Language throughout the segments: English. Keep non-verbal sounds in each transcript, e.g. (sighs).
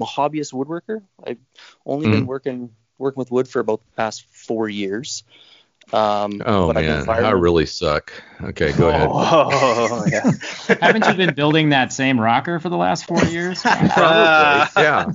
I'm a hobbyist woodworker. I've only Mm. been working working with wood for about the past four years. Um, Oh but I've man, firing- I really suck. Okay, go ahead. (laughs) Oh, yeah. (laughs) Haven't you been building that same rocker for the last four years? (laughs) Probably, yeah.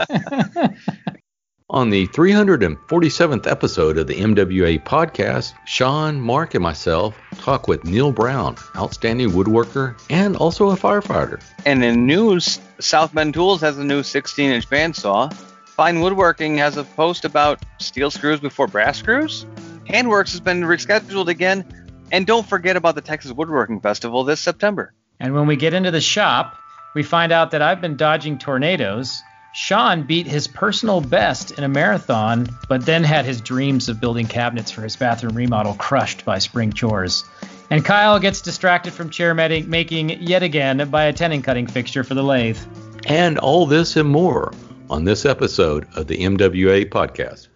On the 347th episode of the MWA podcast, Sean, Mark, and myself talk with Neil Brown, outstanding woodworker and also a firefighter. And in news, South Bend Tools has a new 16 inch bandsaw. Fine Woodworking has a post about steel screws before brass screws. Handworks has been rescheduled again. And don't forget about the Texas Woodworking Festival this September. And when we get into the shop, we find out that I've been dodging tornadoes. Sean beat his personal best in a marathon, but then had his dreams of building cabinets for his bathroom remodel crushed by spring chores. And Kyle gets distracted from chair making yet again by a tenon cutting fixture for the lathe. And all this and more on this episode of the MWA podcast.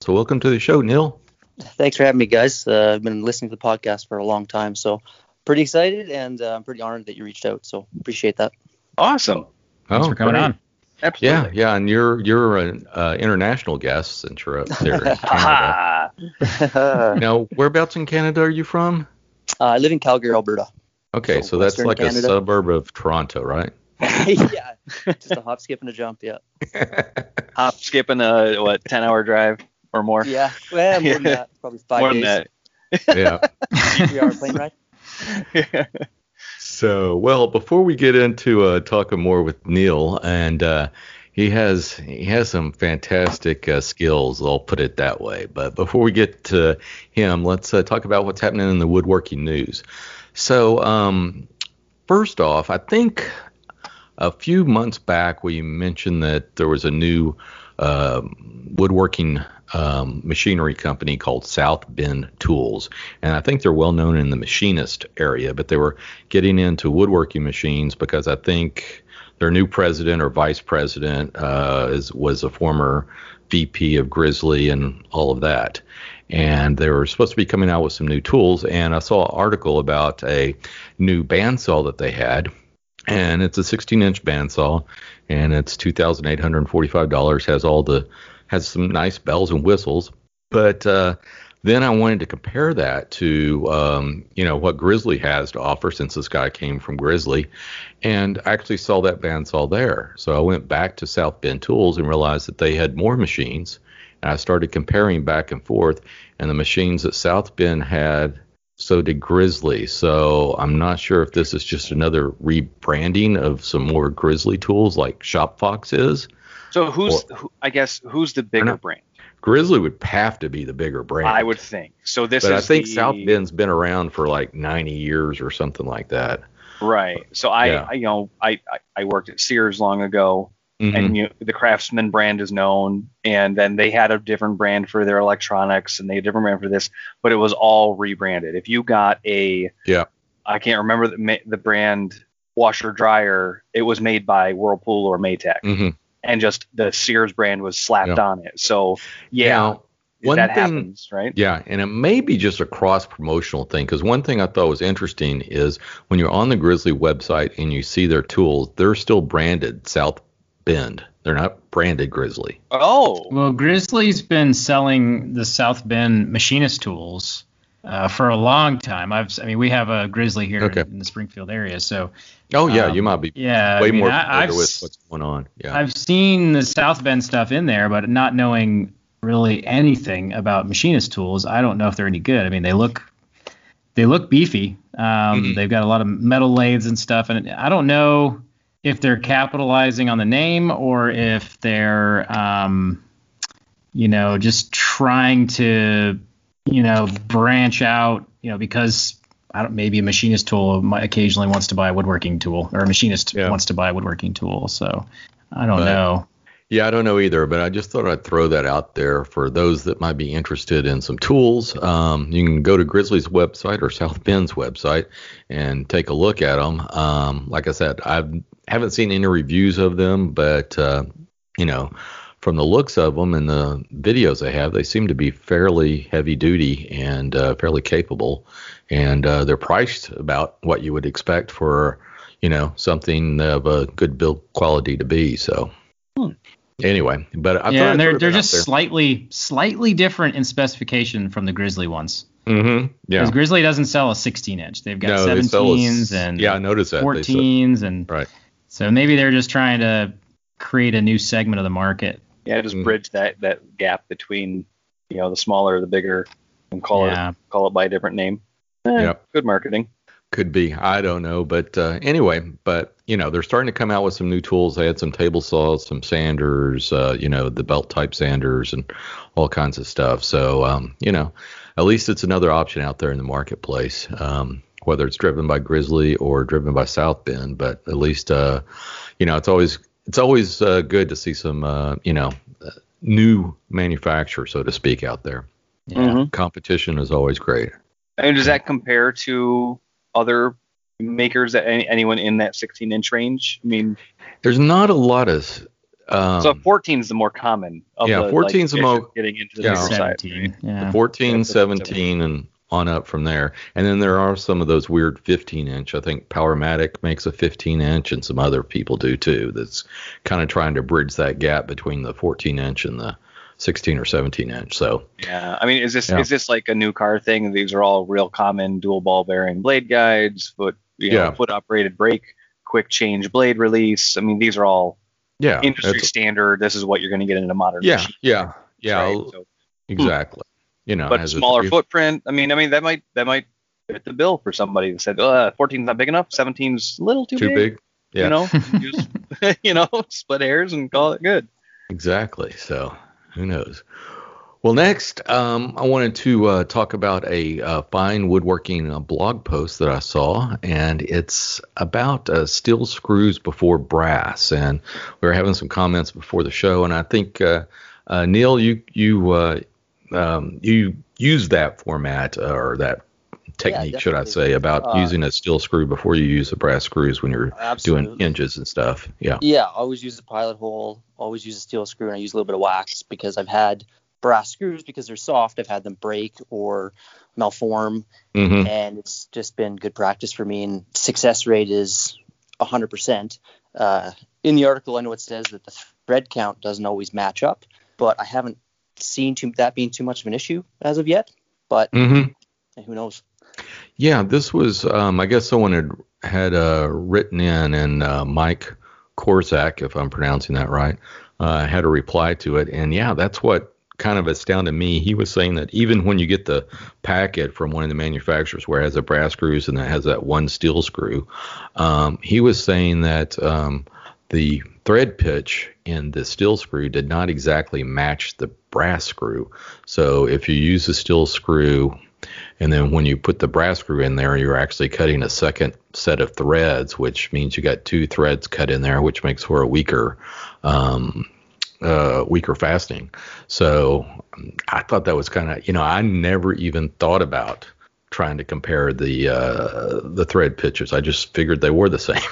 So, welcome to the show, Neil. Thanks for having me, guys. Uh, I've been listening to the podcast for a long time, so pretty excited and uh, I'm pretty honored that you reached out. So appreciate that. Awesome. Thanks Oh, for coming great. on. Absolutely. Yeah, yeah, and you're you're an uh, international guest since you're up there in Canada. Uh, (laughs) now, whereabouts in Canada are you from? I live in Calgary, Alberta. Okay, So so that's Western like a suburb of Toronto, right? (laughs) yeah, just a hop, skip, and a jump. Yeah. (laughs) hop, skipping a what 10 hour drive or more. Yeah. Well, more than that. Probably five more than days. that. yeah. Three hour plane ride. So, well, before we get into uh, talking more with Neil, and uh, he has he has some fantastic uh, skills. I'll put it that way. But before we get to him, let's uh, talk about what's happening in the woodworking news. So, um, first off, I think a few months back we mentioned that there was a new um woodworking um, machinery company called South Bend Tools, and I think they're well known in the machinist area. But they were getting into woodworking machines because I think their new president or vice president uh, is was a former VP of Grizzly and all of that. And they were supposed to be coming out with some new tools. And I saw an article about a new bandsaw that they had and it's a 16 inch bandsaw and it's $2845 has all the has some nice bells and whistles. But uh, then i wanted to compare that to um, you know what grizzly has to offer since this guy came from grizzly. And i actually saw that bandsaw there. So i went back to south bend tools and realized that they had more machines. And i started comparing back and forth. And the machines that south bend had so did Grizzly. So I'm not sure if this is just another rebranding of some more Grizzly tools like ShopFox is. So who's who, I guess who's the bigger brand? Grizzly would have to be the bigger brand. I would think. So this but is I think the, South Bend's been around for like 90 years or something like that. Right. So I, Yeah. I you know I, I worked at Sears long ago Mhm. and you, the Craftsman brand is known, and then they had a different brand for their electronics, and they had a different brand for this, but it was all rebranded. If you got a, Yeah. I can't remember the, the brand washer dryer, it was made by Whirlpool or Maytag, Mhm. And just the Sears brand was slapped Yeah. on it. So yeah, Now, one that thing- happens, right? Yeah, and it may be just a cross promotional thing because one thing I thought was interesting is when you're on the Grizzly website and you see their tools, they're still branded South Bend. They're not branded Grizzly. Oh, Well, Grizzly's been selling the South Bend machinist tools uh, for a long time. I've, I mean, we have a Grizzly here Okay. in the Springfield area, so Oh yeah, Um, you might be yeah, way I mean, more I, familiar I've, with what's going on. Yeah. I've seen the South Bend stuff in there, but not knowing really anything about machinist tools, I don't know if they're any good. I mean, they look they look beefy. Um, Mhm. They've got a lot of metal lathes and stuff, and I don't know if they're capitalizing on the name or if they're um, you know just trying to you know branch out. You know, because maybe a machinist tool might occasionally wants to buy a woodworking tool, or a machinist Yeah. wants to buy a woodworking tool. So I don't But- know. Yeah, I don't know either, but I just thought I'd throw that out there for those that might be interested in some tools. Um, you can go to Grizzly's website or South Bend's website and take a look at them. Um, like I said, I haven't seen any reviews of them, but uh, you know, from the looks of them and the videos they have, they seem to be fairly heavy duty and uh, fairly capable, and uh, they're priced about what you would expect for you know, something of a good build quality to be. So. Hmm. Anyway, but I yeah, thought they're they're just slightly slightly different in specification from the Grizzly ones. Mm-hmm. Yeah. Because Grizzly doesn't sell a 16 inch. They've got No, they sell a 17s and yeah, I noticed that. They sell- 14s and Right. so maybe they're just trying to create a new segment of the market. Yeah, just Mm. bridge that that gap between you know the smaller, the bigger, and call Yeah. it call it by a different name. Eh, Yep. Good marketing. Could be. I don't know. But uh, anyway, but you know, they're starting to come out with some new tools. They had some table saws, some sanders, uh, you know, the belt type sanders and all kinds of stuff. So, um, you know, at least it's another option out there in the marketplace. Um, whether it's driven by Grizzly or driven by South Bend, but at least, uh, you know, it's always it's always uh, good to see some, uh, you know, uh, new manufacturer, so to speak, out there. Yeah. Mhm. Competition is always great. And does that compare to other makers that any, anyone in that 16 inch range? I mean, There's not a lot of. Um, so 14 is the more common. Of yeah, the, 14 is the like, mo- getting into the yeah. bigger side. 17. Yeah. 14, Yeah, 17, and on up from there. And then there are some of those weird 15 inch. I think Powermatic makes a 15 inch, and some other people do too. That's kind of trying to bridge that gap between the 14 inch and the 16 or 17 inch. So Yeah, I mean, is this Yeah. is this like a new car thing? These are all real common dual ball bearing blade guides, foot you know, Yeah. foot operated brake, quick change blade release. I mean, these are all yeah, industry standard. This is what you're going to get in a modern yeah, machine, yeah, yeah, right? So, exactly. You know, but smaller three- footprint. I mean, I mean that might that might fit the bill for somebody that said, uh, 14's not big enough, 17's a little too, too big. Yeah, You know, (laughs) use, (laughs) you know, split hairs and call it good. Exactly. So who knows? Well, next, um, I wanted to uh, talk about a uh, fine woodworking uh, blog post that I saw, and it's about uh, steel screws before brass. And we were having some comments before the show, and I think uh, Neil, you you um, you use that format or that technique, should I say, about Uh, using a steel screw before you use the brass screws when you're Absolutely. doing hinges and stuff. Yeah. Yeah, always use the pilot hole. Always use a steel screw, and I use a little bit of wax because I've had brass screws because they're soft. I've had them break or malform, hmm and it's just been good practice for me. And success rate is 100%. Uh, in the article, I know it says that the thread count doesn't always match up, but I haven't seen too, that being too much of an issue as of yet. But hmm who knows? Yeah, this was. Um, I guess someone had had uh, written in, and uh, Mike Korzak, if I'm pronouncing that right, uh, had a reply to it. And yeah, that's what kind of astounded me. He was saying that even when you get the packet from one of the manufacturers where it has a brass screws and it has that one steel screw, um, he was saying that um, the thread pitch in the steel screw did not exactly match the brass screw. So if you use the steel screw and then when you put the brass screw in there, you're actually cutting a second set of threads, which means you got two threads cut in there, which makes for a weaker, um, uh, weaker fastening. So I thought that was kind of, you know, I never even thought about trying to compare the uh, the thread pitches. I just figured they were the same. (laughs)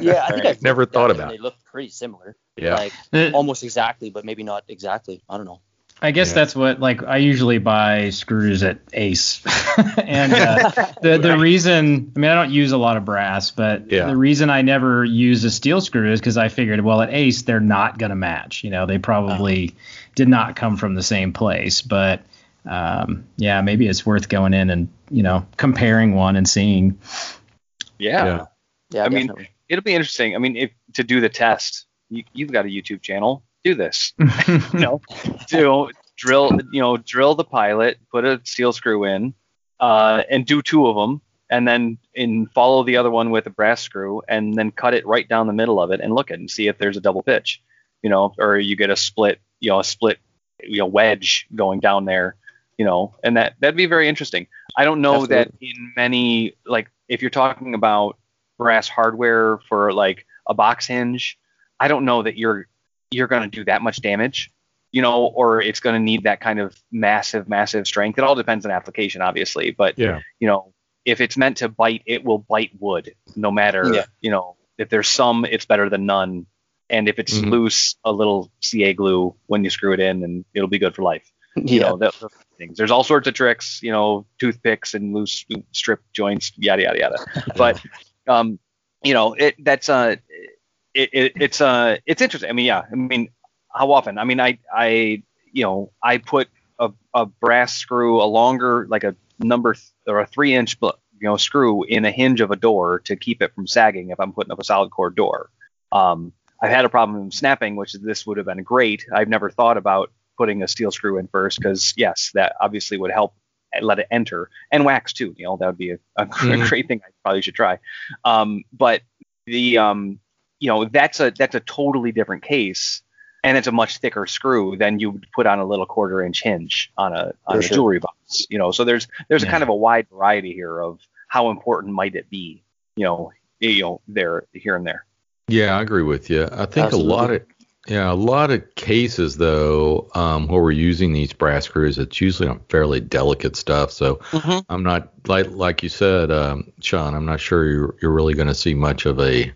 Yeah, I think (laughs) I've never thought at them, about They it. look pretty similar. Yeah. Like Uh, almost exactly, but maybe not exactly. I don't know. I guess Yeah. that's what like I usually buy screws at Ace, (laughs) and uh, the the reason I mean I don't use a lot of brass, but Yeah. the reason I never use a steel screw is because I figured well at Ace they're not gonna match. You know they probably did not come from the same place, but um, yeah maybe it's worth going in and you know comparing one and seeing. Yeah. Yeah. Yeah, I mean. It'll be interesting. I mean, if to do the test, you, you've got a YouTube channel. Do this. (laughs) (laughs) you know, do drill. You know, drill the pilot, put a steel screw in, uh, and do two of them, and then in follow the other one with a brass screw, and then cut it right down the middle of it, and look at it and see if there's a double pitch. You know, or you get a split. You know, a split. You know, wedge going down there. You know, and that that'd be very interesting. I don't know that in many like if you're talking about brass hardware for like a box hinge, I don't know that you're you're going to do that much damage, you know, or it's going to need that kind of massive, massive strength. It all depends on application, obviously, but Yeah. you know, if it's meant to bite, it will bite wood, no matter, Yeah. you know, if there's some, it's better than none, and if it's Mhm. loose, a little CA glue when you screw it in, and it'll be good for life. You know, that, those things. There's all sorts of tricks, you know, toothpicks and loose strip joints, yada yada yada. (laughs) But um, you know, it that's uh, it, it it's uh, it's interesting. I mean, yeah, I mean, how often? I mean, I I you know, I put a, a brass screw, a longer like a number th- or a three inch you know screw in a hinge of a door to keep it from sagging if I'm putting up a solid core door. Um, I've had a problem snapping, which this would have been great. I've never thought about putting a steel screw in first because yes, that obviously would help let it enter and wax too. You know, that would be a, a (laughs) Mhm. great thing. I probably should try. Um, but the um, you know, that's a that's a totally different case, and it's a much thicker screw than you would put on a little quarter inch hinge on a on For a sure. jewelry box. You know, so there's there's a kind of a wide variety here of how important might it be. You know, you know, there here and there. Yeah, I agree with you. I think a lot of yeah, a lot of cases though, um, where we're using these brass screws, it's usually on fairly delicate stuff. So I'm not like like you said, um, Sean. I'm not sure you're you're really going to see much of a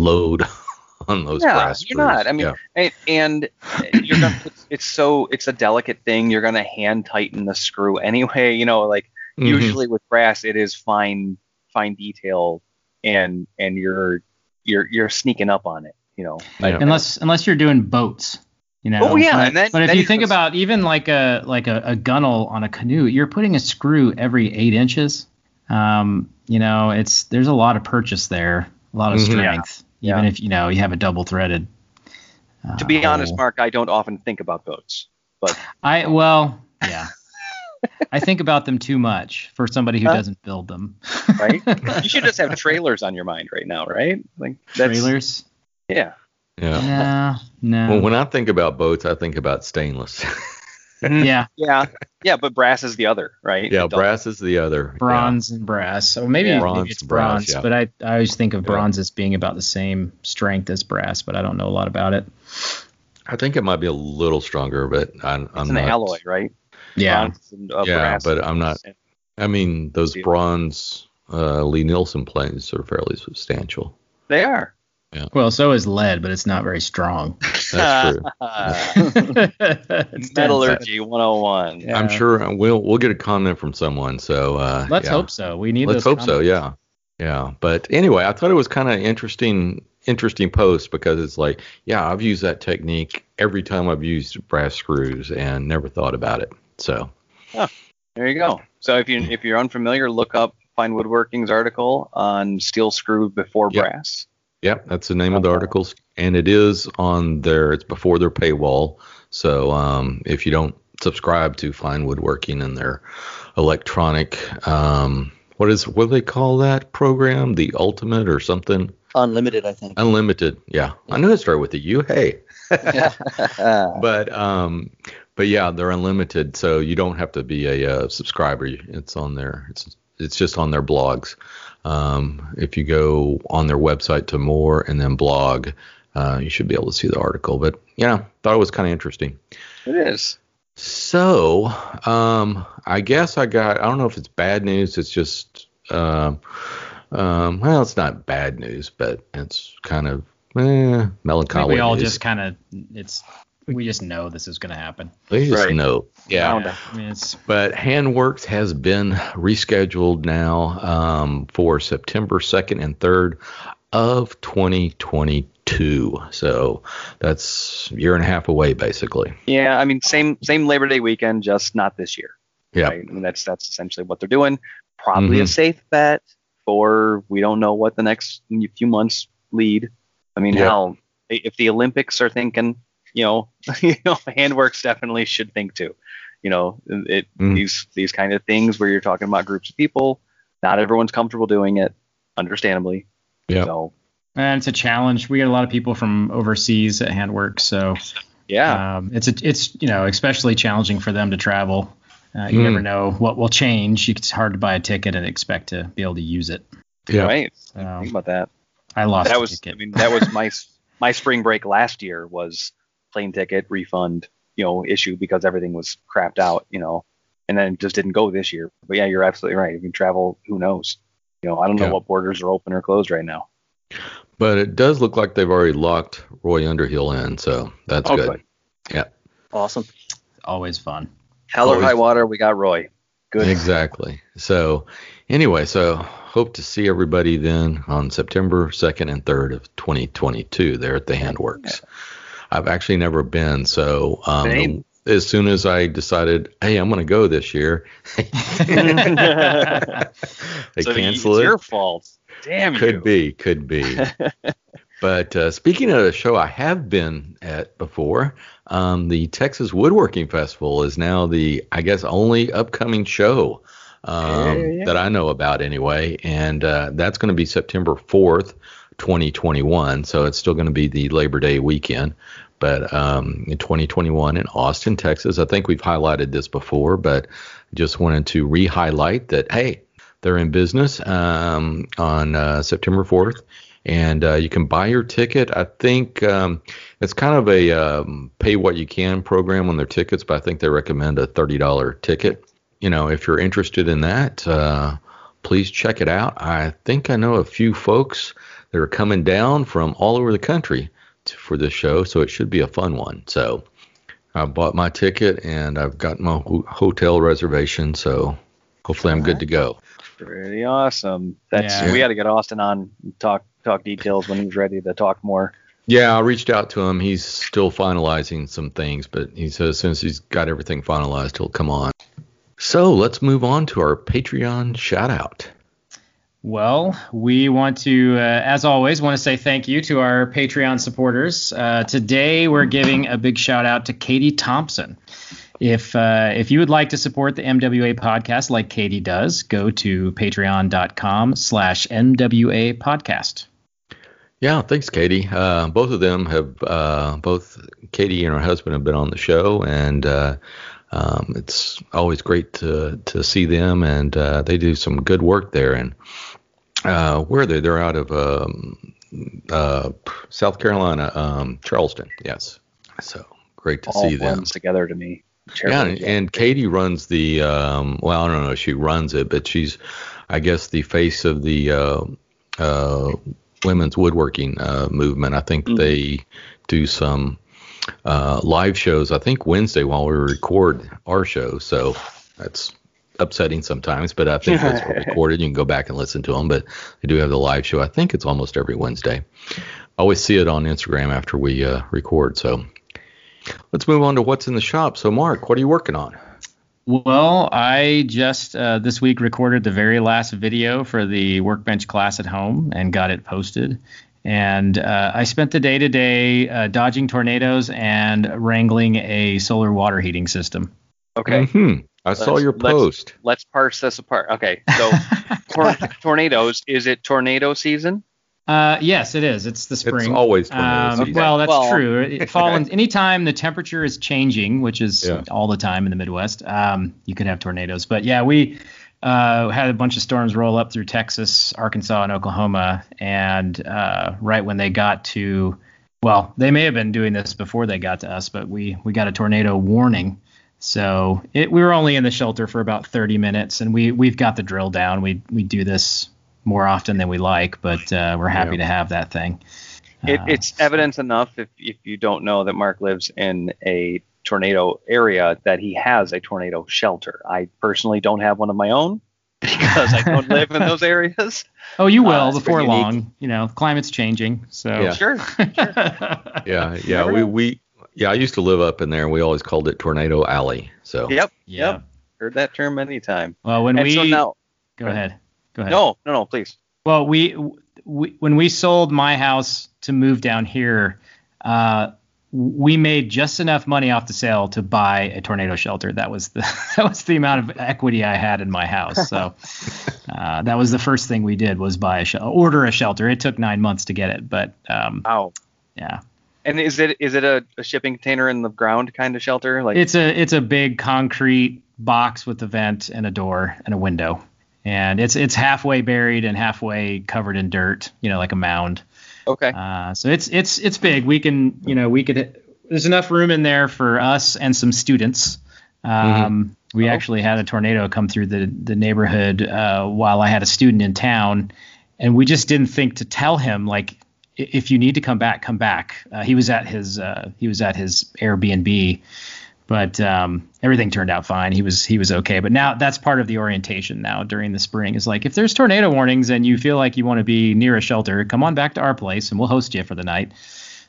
load (laughs) on those Yeah, brass you're not. I mean, yeah. and, and you're gonna, it's, (laughs) it's so it's a delicate thing. You're gonna hand tighten the screw anyway. You know, like Mhm. usually with brass, it is fine fine detail, and and you're you're you're sneaking up on it. You know, Yeah. unless unless you're doing boats. You know, Oh, yeah, But, and then- but if then you you think can- about even like a like a, a gunnel on a canoe, you're putting a screw every eight inches. Um, you know, it's there's a lot of purchase there, a lot of Mhm. strength. Yeah. Even Yeah. if you know you have a double threaded. Uh, to be honest. Mark, I don't often think about boats, but I well, yeah. (laughs) I think about them too much for somebody who Huh? doesn't build them. right? (laughs) you should just have trailers on your mind right now, right? Like that's, Trailers? Yeah. yeah. No, no. Well, when I think about boats, I think about stainless. (laughs) yeah, Yeah. Yeah, but brass is the other, right? yeah, It brass is the other. bronze and brass. So maybe, Yeah. maybe Bronze it's and brass, bronze, yeah. but I, I always think of Yeah. bronze as being about the same strength as brass, but I don't know a lot about it. I think it might be a little stronger, but I'm, It's I'm an not. alloy, right? Yeah. And, uh, Yeah, brass. but I'm not- I mean, those Yeah. bronze uh, Lie-Nielsen planes are fairly substantial. They are. Well, so is lead, but it's not very strong. (laughs) That's true. It's (laughs) dense. Metallurgy 101. Yeah. I'm sure we'll we'll get a comment from someone. So uh, Let's yeah. hope so. We need Let's those hope so. Yeah, yeah. But anyway, I thought it was kind of interesting, interesting post because it's like, yeah, I've used that technique every time I've used brass screws and never thought about it. So There you go. So if you if you're unfamiliar, look up Fine Woodworking's article on steel screw before Yep. brass. yeah, that's the name of the articles, and it is on their. It's before their paywall. So um, if you don't subscribe to Fine Woodworking and their electronic, um, what is what do they call that program? The Ultimate or something? Unlimited, I think. Unlimited. Yeah, I knew it started with a U. Hey. (laughs) but um but yeah they're unlimited so you don't have to be a uh, subscriber it's on there. it's it's just on their blogs um if you go on their website to more and then blog uh you should be able to see the article but you yeah thought it was kind of interesting It is. so um i guess i got i don't know if it's bad news it's just um um well it's not bad news but it's kind of eh, I think melancholy we all news. just kind of it's we just know this is going to happen. we just Right. know yeah I mean, But Handworks has been rescheduled now um, for September 2nd and 3rd of 2022. So that's a year and a half away, basically. Yeah, I mean same same Labor Day weekend, just not this year. Yeah. Right? I mean that's that's essentially what they're doing. Probably Mhm. a safe bet for we don't know what the next few months lead. I mean, Yeah. hell, if the Olympics are thinking, you know, (laughs) you know, Handworks definitely should think too. You know, it Mhm. these these kind of things where you're talking about groups of people, not everyone's comfortable doing it, understandably. Yeah. So and it's a challenge. We get a lot of people from overseas at Handworks, so yeah, um, it's a, it's you know especially challenging for them to travel. Uh, you Mm. never know what will change. It's hard to buy a ticket and expect to be able to use it. Yeah. right. So Think about that. I lost that was ticket. I mean that was my (laughs) my spring break last year was plane ticket refund you know issue because everything was crapped out you know and then it just didn't go this year but yeah you're absolutely right if you travel who knows you know I don't know Yeah. what borders are open or closed right now But it does look like they've already locked Roy Underhill in. So that's Oh, good. good. Yeah. Awesome. Always fun. hell or Always- high water we got Roy Good. Exactly. So, anyway, so hope to see everybody then on September 2nd and 3rd of 2022 there at the Handworks. I've actually never been, so um, Same. As soon as I decided, hey, I'm going to go this year, (laughs) they so cancel it's it. your fault. Damn Could you. be, could be. (laughs) but uh, speaking of a show I have been at before, um, the Texas Woodworking Festival is now the, I guess, only upcoming show um, Yeah, yeah. that I know about anyway. And uh, that's going to be September 4th, 2021. So it's still going to be the Labor Day weekend. But um, in 2021 in Austin, Texas, I think we've highlighted this before, but just wanted to re highlight that, hey, they're in business um, on uh, September 4th, and uh, you can buy your ticket. I think um, it's kind of a um, pay what you can program on their tickets, but I think they recommend a $30 ticket. You know, if you're interested in that, uh, please check it out. I think I know a few folks that are coming down from all over the country to, for this show, so it should be a fun one. So I bought my ticket and I've got my ho- hotel reservation, so hopefully I'm good to go. Pretty awesome. That's Yeah. we got to get Austin on and talk talk details when he's ready to talk more. Yeah, I reached out to him. He's still finalizing some things, but he says as soon as he's got everything finalized, he'll come on. So let's move on to our Patreon shout out. Well, we want to, uh, as always, want to say thank you to our Patreon supporters. Uh, today, we're giving a big shout out to Katie Thompson. If uh, if you would like to support the MWA podcast like Katie does, go to patreon.com/slash MWA podcast. Yeah, thanks, Katie. Uh, both of them have, uh, both Katie and her husband have been on the show, and uh, um, it's always great to to see them, and they do some good work there. And uh, where are they? They're out of um, uh, South Carolina, um, Charleston. Yes. So great to All see them. together to me. Yeah, and, and Katie runs the um, well, I don't know if she runs it, but she's, I guess, the face of the uh, uh, women's woodworking uh, movement. I think Mhm. they do some uh, live shows. I think Wednesday while we record our show, so that's upsetting sometimes. But I think that's (laughs) recorded. You can go back and listen to them. But they do have the live show. I think it's almost every Wednesday. I always see it on Instagram after we uh, record. So let's move on to what's in the shop. So Mark, what are you working on? Well, I just uh, this week recorded the very last video for the workbench class at home and got it posted. And uh, I spent the day today uh, dodging tornadoes and wrangling a solar water heating system. okay, hmm I saw Let's- your let's- post. let's parse this apart. Okay, so (laughs) tor- tornadoes. Is it tornado season? Uh, yes, it is. It's the spring. It's always tornado Um, season. well, that's Well- true. It, fall and anytime the temperature is changing, which is Yeah. all the time in the Midwest, um, you could have tornadoes. But yeah, we uh, had a bunch of storms roll up through Texas, Arkansas, and Oklahoma, and uh, right when they got to, well, they may have been doing this before they got to us, but we we got a tornado warning. So it, we were only in the shelter for about 30 minutes, and we we've got the drill down. We we do this more often than we like, but uh, we're happy Yeah. to have that thing. It, Uh, it's evidence enough if, if you don't know that Mark lives in a tornado area that he has a tornado shelter. I personally don't have one of my own (laughs) because I don't live in those areas. Oh, you will Uh, before long. You know, climate's changing, so Yeah. Sure. (laughs) Yeah, yeah. Never We know. we yeah. I used to live up in there. and We always called it Tornado Alley. So Yep. yeah. Yep. Heard that term many times. Well, when And we so now, go ahead, go ahead. no, no, no, please. Well, we, we when we sold my house to move down here, uh, we made just enough money off the sale to buy a tornado shelter. That was the (laughs) that was the amount of equity I had in my house. So (laughs) uh, that was the first thing we did was buy a shel- order a shelter. It took nine months to get it, but um, Wow. yeah, And is it is it a, a shipping container in the ground kind of shelter? Like it's a it's a big concrete box with a vent and a door and a window, and it's it's halfway buried and halfway covered in dirt. You know, like a mound. okay. Uh, so it's it's it's big. We can you know we could there's enough room in there for us and some students. Um, We Oh. actually had a tornado come through the the neighborhood uh, while I had a student in town, and we just didn't think to tell him like "I- if you need to come back, come back. Uh, he was at his uh, he was at his Airbnb, but um, everything turned out fine. He was he was okay. But now that's part of the orientation now during the spring is like if there's tornado warnings and you feel like you want to be near a shelter, come on back to our place and we'll host you for the night.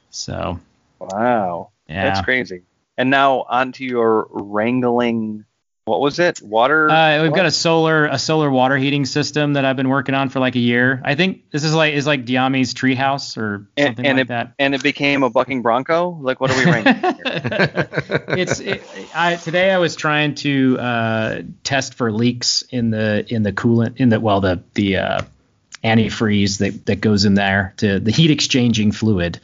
So Wow. yeah, That's crazy. And now onto your wrangling. What was it? Water. Uh, we've got a solar a solar water heating system that I've been working on for like a year. I think this is like is like Diami's treehouse or and, something and like it that. and it became a bucking bronco. Like what are we wrangling? (laughs) it's it, I today I was trying to uh, test for leaks in the in the coolant in the well the the uh, antifreeze that that goes in there to the heat exchanging fluid.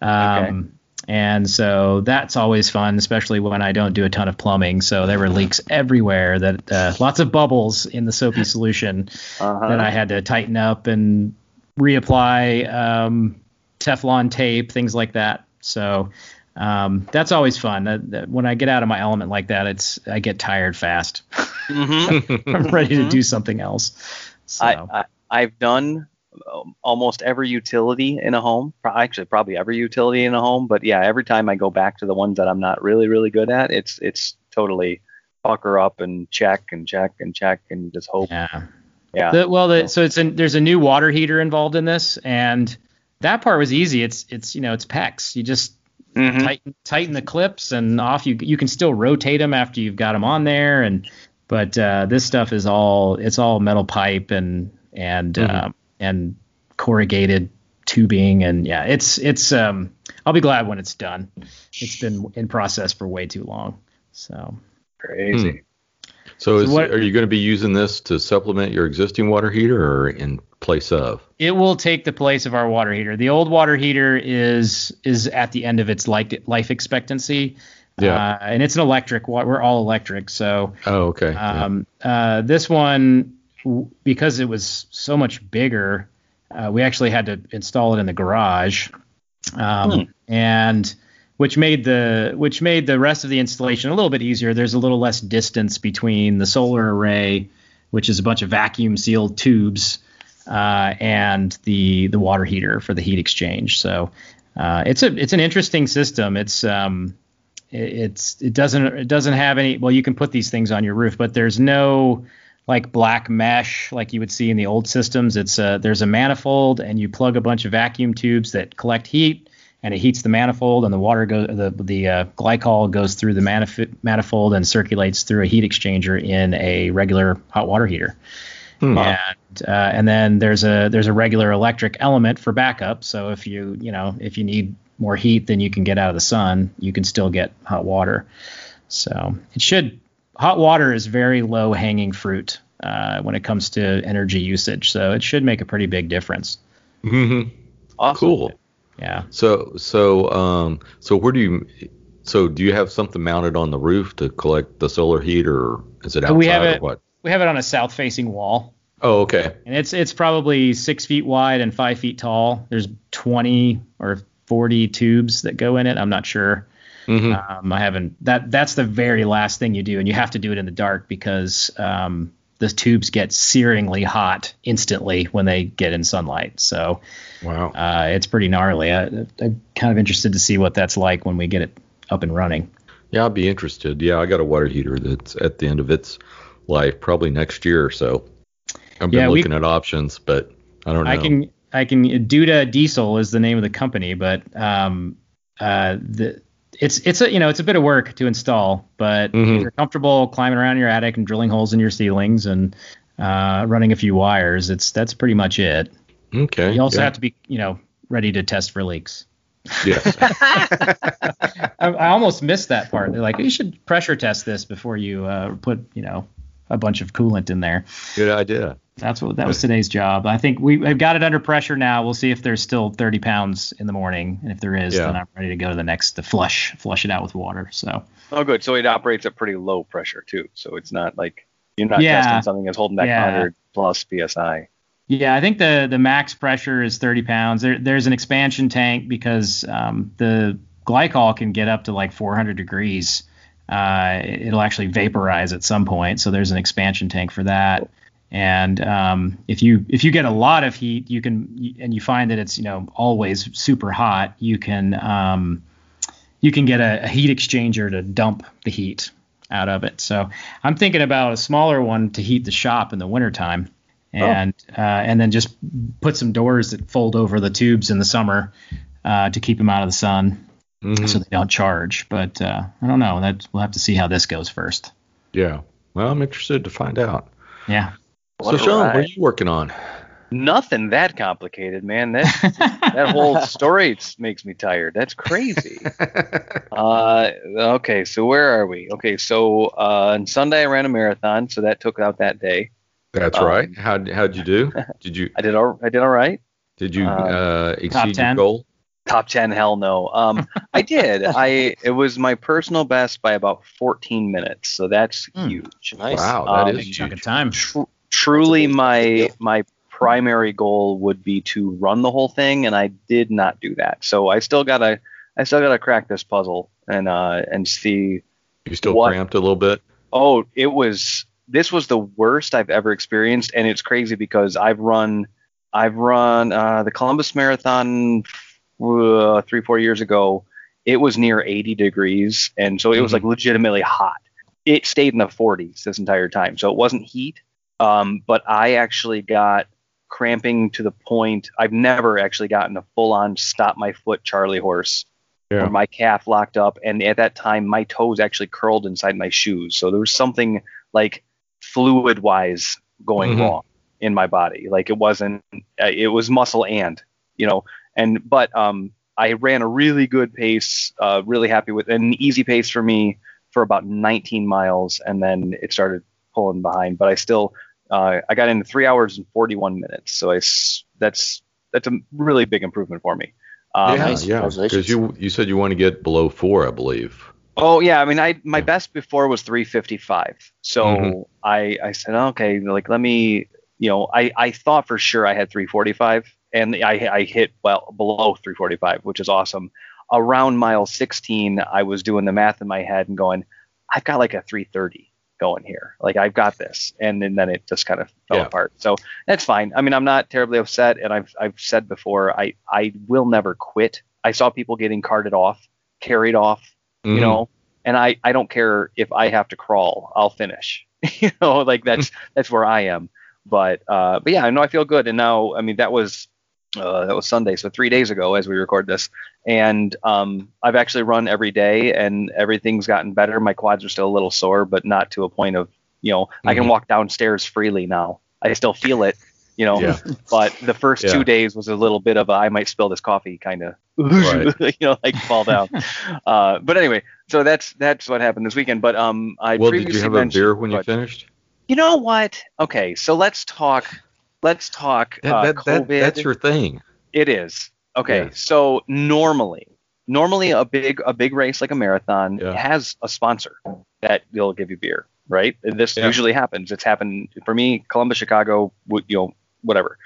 Um, Okay. And so that's always fun, especially when I don't do a ton of plumbing. So there were leaks everywhere, that uh, lots of bubbles in the soapy solution Uh-huh. that I had to tighten up and reapply um, Teflon tape, things like that. So um, that's always fun. That, that when I get out of my element like that, it's I get tired fast. Mhm. (laughs) I'm ready to do something else. So I, I I've done almost every utility in a home. Actually, probably every utility in a home. But yeah, every time I go back to the ones that I'm not really really good at, it's it's totally pucker up and check and check and check and just hope. yeah. Yeah. The, well, the, so it's an, there's a new water heater involved in this, and that part was easy. It's it's you know it's PEX. You just Mhm. tighten tighten the clips and off you you can still rotate them after you've got them on there and but uh, this stuff is all it's all metal pipe and and Mhm. um, and corrugated tubing and yeah it's it's um I'll be glad when it's done. It's been in process for way too long. So Crazy. So, is, what- are you going to be using this to supplement your existing water heater or in place of? it will take the place of our water heater. The old water heater is is at the end of its life life expectancy. Yeah. Uh, and it's an electric. We're all electric, so Oh, okay. yeah. Um, uh, this one, w- because it was so much bigger, uh, we actually had to install it in the garage, um, and which made the which made the rest of the installation a little bit easier. There's a little less distance between the solar array, which is a bunch of vacuum sealed tubes, uh, and the the water heater for the heat exchange. So uh, it's a it's an interesting system. It's um, it- it's it doesn't it doesn't have any well you can put these things on your roof but there's no like black mesh like you would see in the old systems it's a there's a manifold and you plug a bunch of vacuum tubes that collect heat and it heats the manifold and the water goes the the uh, glycol goes through the manif- manifold and circulates through a heat exchanger in a regular hot water heater Hmm. and uh, and then there's a there's a regular electric element for backup. So if you you know if you need more heat than you can get out of the sun, you can still get hot water. So it should hot water is very low hanging fruit uh, when it comes to energy usage. So it should make a pretty big difference. Mhm. Awesome. Cool. Yeah. So, so, um, so where do you, so do you have something mounted on the roof to collect the solar heat, or is it outside We have or it- what? We have it on a south facing wall. Oh, okay. and it's it's probably six feet wide and five feet tall. There's 20 or 40 tubes that go in it. I'm not sure. Hmm Um, I haven't. That that's the very last thing you do, and you have to do it in the dark because um, the tubes get searingly hot instantly when they get in sunlight. So Wow. uh, it's pretty gnarly. I, I'm kind of interested to see what that's like when we get it up and running. Yeah, I'd be interested. Yeah, I got a water heater that's at the end of its life, probably next year or so. I've been Yeah, we- looking at options, but I don't know. I can I can Duda Diesel is the name of the company, but um uh the it's it's a you know it's a bit of work to install, but Mhm. if you're comfortable climbing around your attic and drilling holes in your ceilings and uh, running a few wires, it's that's pretty much it. Okay. You also yeah. have to be you know ready to test for leaks. Yes. (laughs) (laughs) I, I almost missed that part. They're like you should pressure test this before you uh, put you know a bunch of coolant in there. Good idea. That's what that was today's job. I think we, have got it under pressure now. We'll see if there's still 30 pounds in the morning, and if there is, Yeah. then I'm ready to go to the next to flush flush it out with water. So Oh, good. So it operates at pretty low pressure too. So it's not like you're not Yeah. testing something that's holding that Yeah. 100 plus psi. yeah, I think the the max pressure is 30 pounds. There, there's an expansion tank because um, the glycol can get up to like 400 degrees. Uh, it- it'll actually vaporize at some point, so there's an expansion tank for that. And um, if you if you get a lot of heat, you can and you find that it's you know always super hot, you can um, you can get a, a heat exchanger to dump the heat out of it. So I'm thinking about a smaller one to heat the shop in the wintertime. And uh, and then just put some doors that fold over the tubes in the summer uh, to keep them out of the sun, Mhm. so they don't charge. But uh, I don't know. That we'll have to see how this goes first. Yeah. Well, I'm interested to find out. Yeah. So, What a Sean, what are you working on? Nothing that complicated, man. That (laughs) that whole story makes me tired. That's crazy. (laughs) Uh, okay, so where are we? Okay, so uh, on Sunday I ran a marathon, so that took out that day. That's Um, right. How how'd you do? (laughs) Did you I did all I did all right. did you uh, uh, exceed your 10? goal? Top ten, hell no. Um, I did. I it was my personal best by about 14 minutes, so that's Hmm. huge. Nice. Wow, that Um, is Big huge. chunk of time. Tr- truly, That's a big my my primary goal would be to run the whole thing, and I did not do that. So I still gotta I still gotta crack this puzzle and uh and see You still What? cramped a little bit? Oh, it was. This was the worst I've ever experienced, and it's crazy because I've run, I've run uh, the Columbus Marathon uh, three, four years ago. It was near 80 degrees, and so it was Mhm. like legitimately hot. It stayed in the 40s this entire time, so it wasn't heat. Um, but I actually got cramping to the point I've never actually gotten a full-on stop my foot Charlie horse Yeah. where my calf locked up, and at that time my toes actually curled inside my shoes. So there was something like fluid wise going Mhm. wrong in my body. Like it wasn't, uh, it was muscle and, you know, and but um, I ran a really good pace, uh, really happy with an easy pace for me for about 19 miles, and then it started pulling behind. But I still, uh, I got in three hours and 41 minutes. So I s- that's that's a really big improvement for me. Um, yeah, yeah. Because you you said you want to get below four, I believe. Oh yeah, I mean, I my Yeah. best before was 355. So Mhm. I I said okay, like let me, you know, I I thought for sure I had 345, and I I hit well below 345, which is awesome. Around mile 16, I was doing the math in my head and going, I've got like a 330 going here, like I've got this, and then, then it just kind of fell Yeah. apart. So that's fine. I mean, I'm not terribly upset, and I've I've said before, I I will never quit. I saw people getting carted off, carried off you Mhm. know and i i don't care if i have to crawl i'll finish (laughs) you know like that's (laughs) that's where i am but uh but yeah i know i feel good and now i mean that was uh, that was sunday so three days ago as we record this and um i've actually run every day and everything's gotten better my quads are still a little sore but not to a point of you know i can Mhm. walk downstairs freely now i still feel it you know Yeah. (laughs) but the first Yeah. two days was a little bit of a I might spill this coffee kind of Right. (laughs) you know like fall down (laughs) uh, but anyway so that's that's what happened this weekend but um I Well, did you have a beer when you but- finished? you know what okay so let's talk let's talk uh, that, that, that's your thing. it is okay Yeah. so normally normally a big a big race like a marathon Yeah. has a sponsor that will give you beer right this Yeah. usually happens it's happened for me columbus chicago you know whatever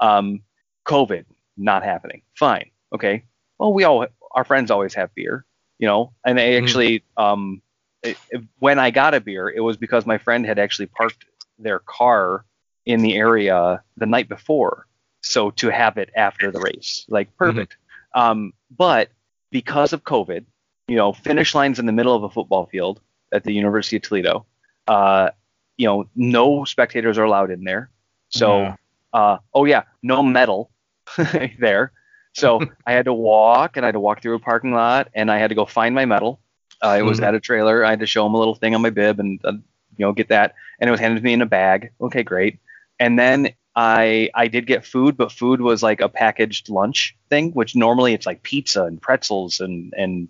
um covid not happening fine okay well we all our friends always have beer you know and they Mhm. actually um it, it- when i got a beer it was because my friend had actually parked their car in the area the night before so to have it after the race. Like perfect. Um but because of covid you know finish lines in the middle of a football field at the university of toledo uh you know no spectators are allowed in there. So Yeah. uh oh yeah no metal (laughs) there. So (laughs) i had to walk and i had to walk through a parking lot and i had to go find my medal. Uh, it was Mhm. at a trailer. I had to show them a little thing on my bib and uh, you know get that. And it was handed to me in a bag. Okay great and then I I did get food, but food was like a packaged lunch thing, which normally it's like pizza and pretzels and and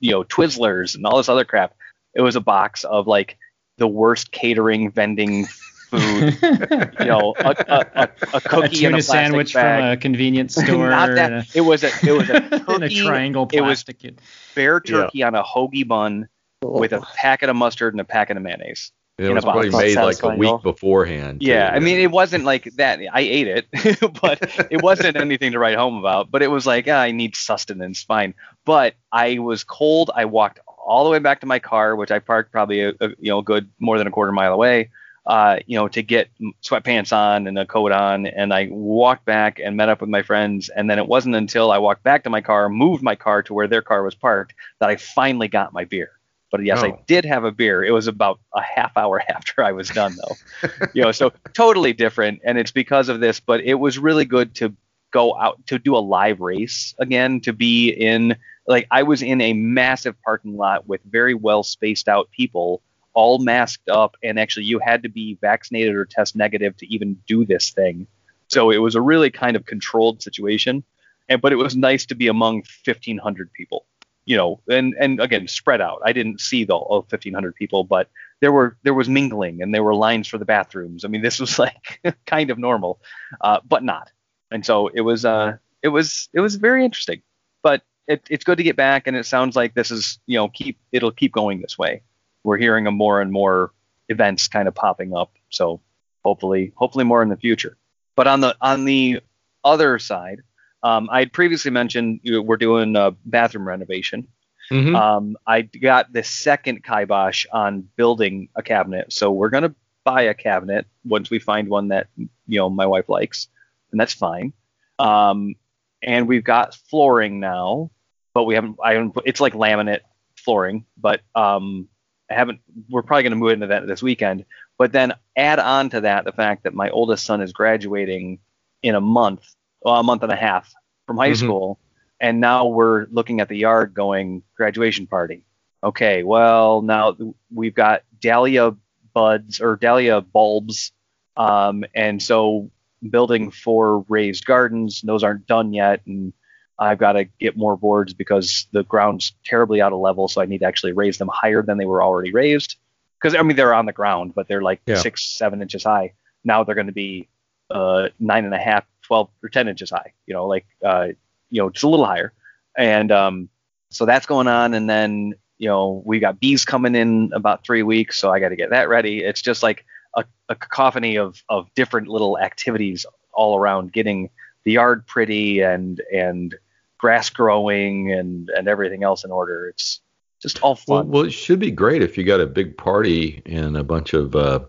you know Twizzlers and all this other crap. It was a box of like the worst catering vending food. you know, a, a, a, a a cookie tuna in a plastic sandwich bag. from a convenience (laughs) store. Not and that. It was a it was a a, (laughs) in a cookie, triangle it was- plastic. bare turkey on a hoagie bun with a packet of mustard and a packet of mayonnaise. It was probably made like a week beforehand. too. Yeah, I mean, it wasn't like that. I ate it, (laughs) but it wasn't anything to write home about. But it was like, ah, I need sustenance, fine. But I was cold. I walked all the way back to my car, which I parked probably a, a you know good more than a quarter mile away. uh, you know, to get sweatpants on and a coat on. And I walked back and met up with my friends. And then it wasn't until I walked back to my car, moved my car to where their car was parked, that I finally got my beer. But yes, I Oh. did have a beer. It was about a half hour (laughs) after I was done, though. you know, so totally different. And it's because of this. But it was really good to go out to do a live race again, to be in like I was in a massive parking lot with very well spaced out people, all masked up, and actually you had to be vaccinated or test negative to even do this thing. So it was a really kind of controlled situation, and but it was nice to be among 1,500 people, you know, and and again spread out. I didn't see the all 1,500 people, but there were there was mingling and there were lines for the bathrooms. I mean, this was (laughs) like kind of normal, uh, but not. And so it was uh it was it was very interesting, but it, it's good to get back, and it sounds like this is you know keep it'll keep going this way. We're hearing of more and more events kind of popping up, so hopefully hopefully more in the future. But on the on the other side, um, I had previously mentioned you know, we're doing a bathroom renovation. Mhm. Um, I got the second kibosh on building a cabinet, so we're gonna buy a cabinet once we find one that you know my wife likes, and that's fine. Um, and we've got flooring now, but we haven't. I haven't. It's like laminate flooring, but um, I haven't. We're probably gonna move into that this weekend. But then add on to that the fact that my oldest son is graduating in a month, well, a month and a half from high Mhm. school, and now we're looking at the yard going graduation party. Okay, well now we've got dahlia buds or dahlia bulbs, um, and so building four raised gardens. Those aren't done yet, and I've got to get more boards because the ground's terribly out of level, so I need to actually raise them higher than they were already raised. Because I mean they're on the ground, but they're like Yeah. six, seven inches high. Now they're going to be uh, nine and a half, 12 or 10 inches high. You know, like uh, you know, just a little higher. And um, so that's going on, and then you know we got bees coming in about three weeks, so I got to get that ready. It's just like a, a cacophony of of different little activities all around getting the yard pretty and and grass growing and and everything else in order. It's just all Well, fun. well, it should be great if you got a big party and a bunch of, uh,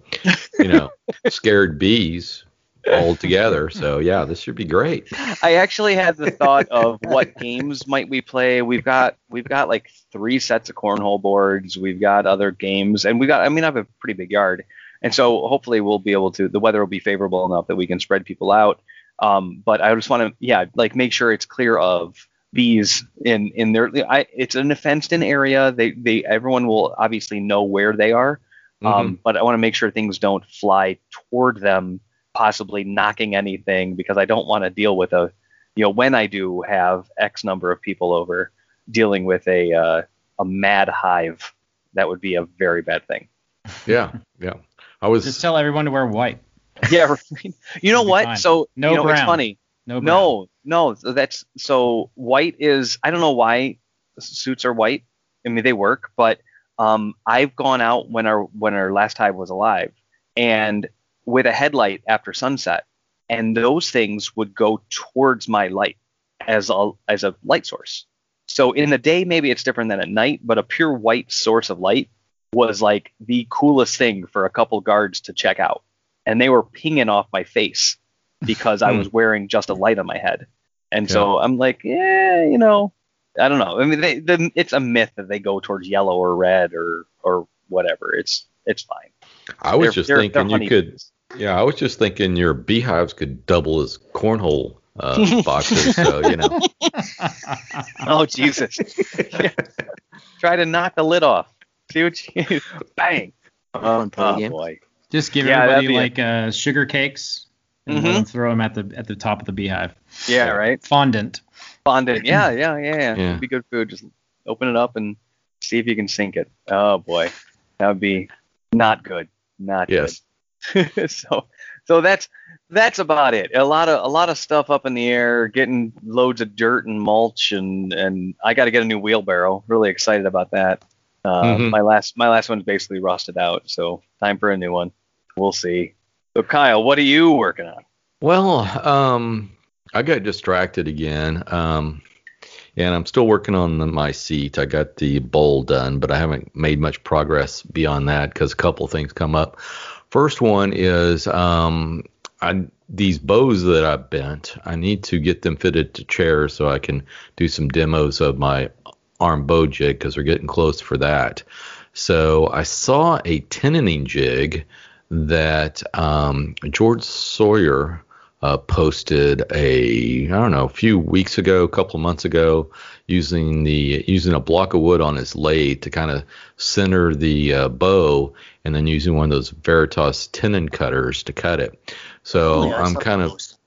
you know, (laughs) scared bees all together. (laughs) So yeah, this should be great. I actually had the thought of what (laughs) games might we play. We've got we've got like three sets of cornhole boards. We've got other games, and we got. I mean, I have a pretty big yard, and so hopefully we'll be able to. The weather will be favorable enough that we can spread people out. Um, but I just want to, yeah, like make sure it's clear of bees in in their. I, it's an fenced-in area. They they everyone will obviously know where they are. Um, but I want to make sure things don't fly toward them, possibly knocking anything, because I don't want to deal with a, you know, when I do have X number of people over, dealing with a uh, a mad hive, that would be a very bad thing. Yeah, yeah. I was Just tell everyone to wear white. (laughs) Yeah, you know what? fine. So No you know, it's brown. funny. No. brown. No, no, so that's so white is I don't know why suits are white. I mean they work, but um, I've gone out when our when our last hive was alive and with a headlight after sunset, and those things would go towards my light as a as a light source. So in the day maybe it's different than at night, but a pure white source of light was like the coolest thing for a couple guards to check out, and they were pinging off my face (laughs) because I Hmm. was wearing just a light on my head. And so I'm like, yeah, you know, I don't know. I mean, they, the, it's a myth that they go towards yellow or red or or whatever. It's it's fine. I was They're- just they're- thinking they're you could honeybees. yeah, I was just thinking your beehives could double as cornhole uh, (laughs) boxes. So you know, (laughs) Oh Jesus! Yeah. (laughs) Try to knock the lid off. See what you bang. Oh, oh, boy. Just give Yeah, everybody be it. like uh, sugar cakes and let Mhm. them throw them at the at the top of the beehive. Yeah, right. Fondant. Fondant. Yeah, yeah, yeah, yeah. Yeah. It'd be good food. Just open it up and see if you can sink it. Oh boy, that would be not good. Not Yes. good. (laughs) so, so that's that's about it. A lot of a lot of stuff up in the air, getting loads of dirt and mulch, and and I got to get a new wheelbarrow. Really excited about that. Uh, Mhm. My last my last one's basically rusted out, so time for a new one. We'll see. So Kyle, what are you working on? Well, um, I got distracted again. Um, and I'm still working on my seat. I got the bowl done, but I haven't made much progress beyond that because a couple things come up. First one is um, I, these bows that I bent. I need to get them fitted to chairs so I can do some demos of my arm bow jig because we're getting close for that. So I saw a tenoning jig that um, George Sawyer uh, posted a I don't know a few weeks ago, a couple of months ago, using the using a block of wood on his lathe to kind of center the uh, bow, and then using one of those Veritas tenon cutters to cut it. So Oh, Yeah, I'm kind of post.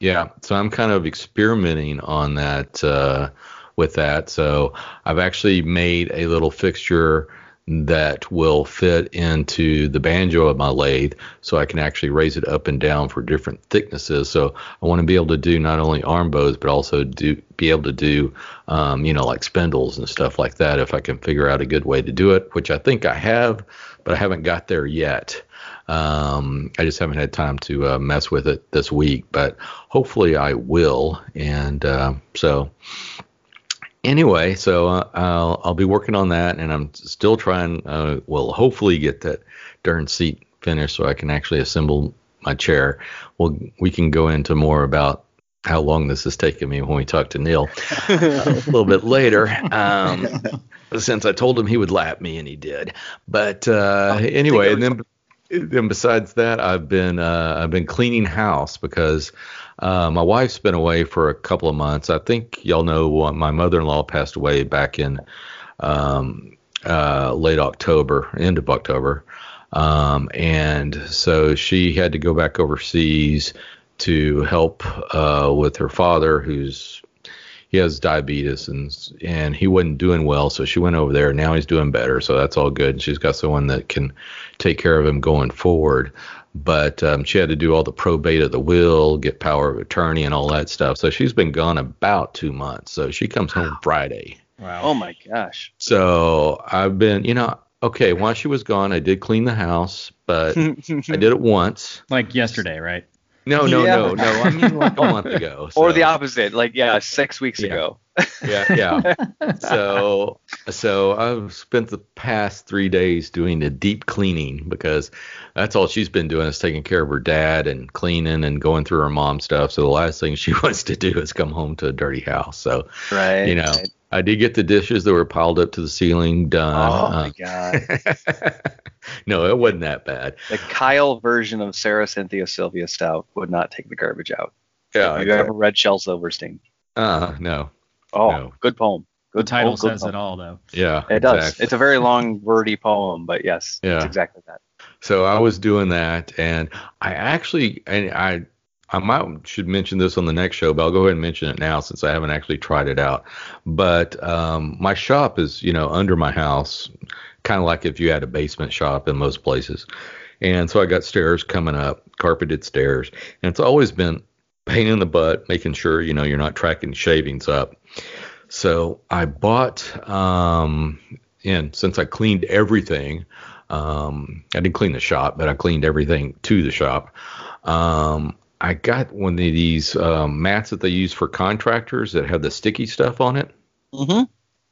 yeah, so I'm kind of experimenting on that uh, with that. So I've actually made a little fixture that will fit into the banjo of my lathe, so I can actually raise it up and down for different thicknesses. So I want to be able to do not only arm bows, but also do be able to do, um, you know, like spindles and stuff like that. If I can figure out a good way to do it, which I think I have, but I haven't got there yet. Um, I just haven't had time to uh, mess with it this week, but hopefully I will. And uh, so, anyway, so uh, I'll I'll be working on that, and I'm still trying. Uh, well, hopefully get that darn seat finished so I can actually assemble my chair. Well, we can go into more about how long this has taken me when we talk to Neil a little bit later. Um, since I told him he would lap me, and he did. But uh, anyway, and then then besides that, I've been uh, I've been cleaning house because uh, my wife's been away for a couple of months. I think y'all know uh, my mother-in-law passed away back in um, uh, late October, end of October, um, and so she had to go back overseas to help uh, with her father, who's he has diabetes and and he wasn't doing well, so she went over there. Now he's doing better, so that's all good. And she's got someone that can take care of him going forward. But um, she had to do all the probate of the will, get power of attorney, and all that stuff. So she's been gone about two months. So she comes home Friday. Wow. Oh my gosh. So I've been, you know, okay. While she was gone, I did clean the house, but (laughs) I did it once. Like yesterday, right? No, no, Yeah. no, no. I mean like a (laughs) month ago. or the opposite, like yeah, six weeks Yeah. ago. yeah, (laughs) yeah. so, so I've spent the past three days doing the deep cleaning because that's all she's been doing is taking care of her dad and cleaning and going through her mom stuff. So the last thing she (laughs) wants to do is come home to a dirty house. So, Right. you know, right. I did get the dishes that were piled up to the ceiling done. Oh Uh, my god. (laughs) no, it wasn't that bad. The Kyle version of Sarah Cynthia Sylvia Stout would not take the garbage out. Yeah. Have you ever read Shel Silverstein? Uh, no. Oh, No. good poem. The Good title oh, good says poem. it all, though. Yeah. It does. exactly. It's a very long, wordy poem, but yes, Yeah. it's exactly that. So I was doing that, and I actually, and I, I might should mention this on the next show, but I'll go ahead and mention it now since I haven't actually tried it out. But um, my shop is, you know, under my house, kind of like if you had a basement shop in most places. And so I got stairs coming up, carpeted stairs, and it's always been pain in the butt making sure you know you're not tracking shavings up. So I bought, um, and since I cleaned everything, um, I didn't clean the shop, but I cleaned everything to the shop. Um, I got one of these um, mats that they use for contractors that have the sticky stuff on it, Mm-hmm.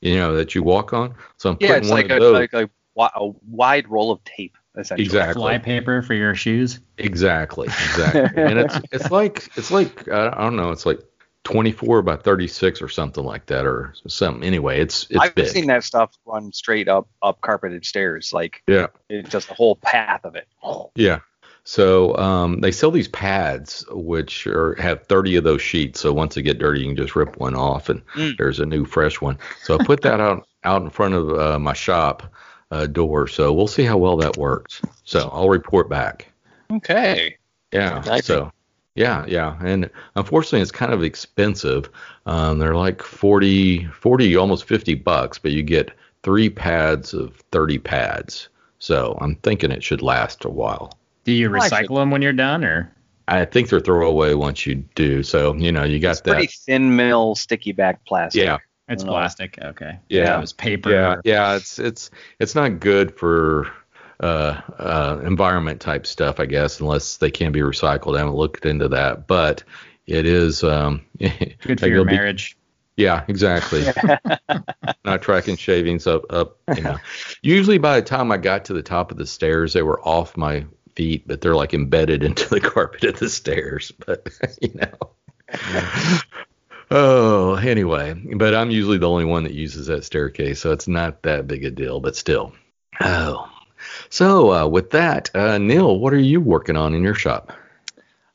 you know, that you walk on. So I'm Yeah, putting it's one like of a, those. like a, a wide roll of tape, essentially. Exactly. Fly paper for your shoes. Exactly, exactly. (laughs) and it's it's like it's like I I don't know, it's like 24 by 36 or something like that or something. Anyway, it's it's I've big. seen that stuff run straight up up carpeted stairs, like Yeah. it, just the whole path of it. Yeah. So um, they sell these pads which are have 30 of those sheets. So once they get dirty, you can just rip one off and Mm. there's a new fresh one. So I put that out (laughs) out in front of uh, my shop uh, door. So we'll see how well that works. So I'll report back. Okay. Yeah. Exciting. So yeah, yeah. And unfortunately, it's kind of expensive. Um, they're like 40, 40, almost 50 bucks, but you get three pads of 30 pads. So I'm thinking it should last a while. Do you recycle should- them when you're done, or I think they're throwaway once you do. So, you know, you got It's that. pretty thin mill, sticky back plastic. Yeah. it's I know. plastic? Okay. Yeah. It was paper. Yeah, yeah, it's it's it's not good for uh, uh, environment type stuff, I guess, unless they can be recycled. I haven't looked into that, but it is um, (laughs) Good for like your it'll be- marriage. Yeah, exactly. (laughs) Not tracking shavings up up. You know, usually by the time I got to the top of the stairs, they were off my feet, but they're like embedded (laughs) into the carpet of the stairs. But (laughs) you know. Oh, anyway, but I'm usually the only one that uses that staircase, so it's not that big a deal, but still. Oh. So, uh, with that, uh, Neil, what are you working on in your shop?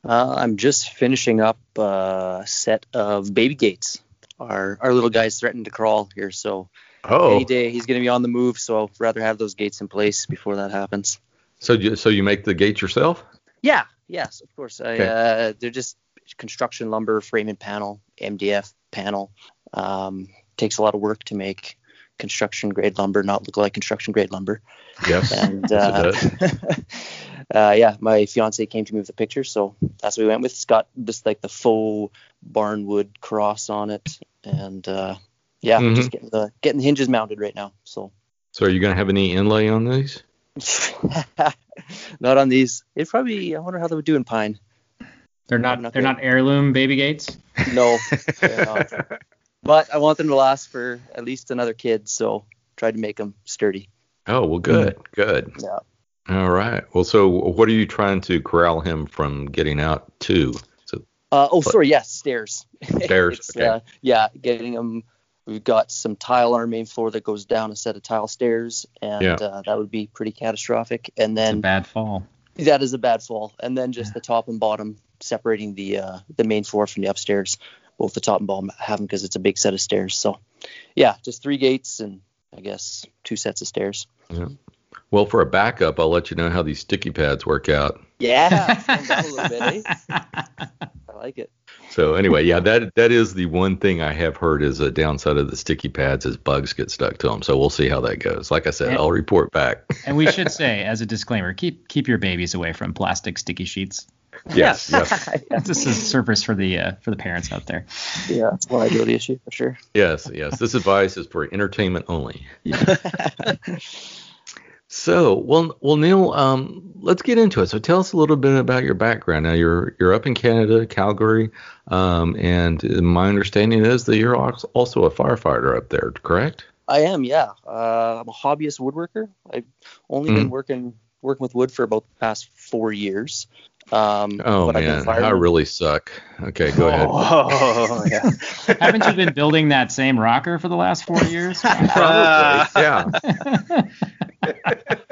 Uh, I'm just finishing up a set of baby gates. Our our little guy's threatened to crawl here, so Oh, any day he's going to be on the move. So I'd rather have those gates in place before that happens. So you, so you make the gates yourself? Yeah, yes, of course. I, uh, they're just construction lumber, frame and panel, MDF panel. Um, takes a lot of work to make construction grade lumber not look like construction grade lumber. Yes. And uh, (laughs) uh, yeah, my fiance came to me with a picture, so that's what we went with. It's got just like the faux barnwood cross on it, and uh, yeah, Mhm. just getting the getting the hinges mounted right now. So So are you gonna have any inlay on these? (laughs) not on these. It probably. I wonder how they would do in pine. They're not they're not heirloom baby gates. No, (laughs) but I want them to last for at least another kid, so tried to make them sturdy. Oh, well, good, good. Yeah. All right. Well, so what are you trying to corral him from getting out to? So, Uh, oh, But- sorry. Yes, stairs. (laughs) Stairs, It's, okay. uh, yeah, getting them. We've got some tile on our main floor that goes down a set of tile stairs, and Yeah. uh, that would be pretty catastrophic. And It's a then bad fall. that is a bad fall. And then just the top and bottom separating the uh, the main floor from the upstairs. Both the top and bottom have them because it's a big set of stairs. So, yeah, just three gates and I guess two sets of stairs. Yeah. well, for a backup, I'll let you know how these sticky pads work out. Yeah, (laughs) a little bit, eh? I like it. So anyway, yeah, that that is the one thing I have heard is a downside of the sticky pads is bugs get stuck to them. So we'll see how that goes. Like I said, Yeah. I'll report back. And we should (laughs) say, as a disclaimer, keep keep your babies away from plastic sticky sheets. yes, (laughs) yes, This is service for the uh, for the parents out there. yeah, it's a liability issue for sure. yes, yes. This advice is for entertainment only. (laughs) So, well, well, Neil, um, let's get into it. So, tell us a little bit about your background. Now, you're you're up in Canada, Calgary, um, and my understanding is that you're also a firefighter up there, correct? I am, yeah. Uh, I'm a hobbyist woodworker. I've only Mhm. been working working with wood for about the past four years. Um, Oh but I've man, I fireman- really suck. Okay, go ahead. (laughs) Oh, yeah. (laughs) Haven't you been building that same rocker for the last four years? (laughs) Probably, yeah.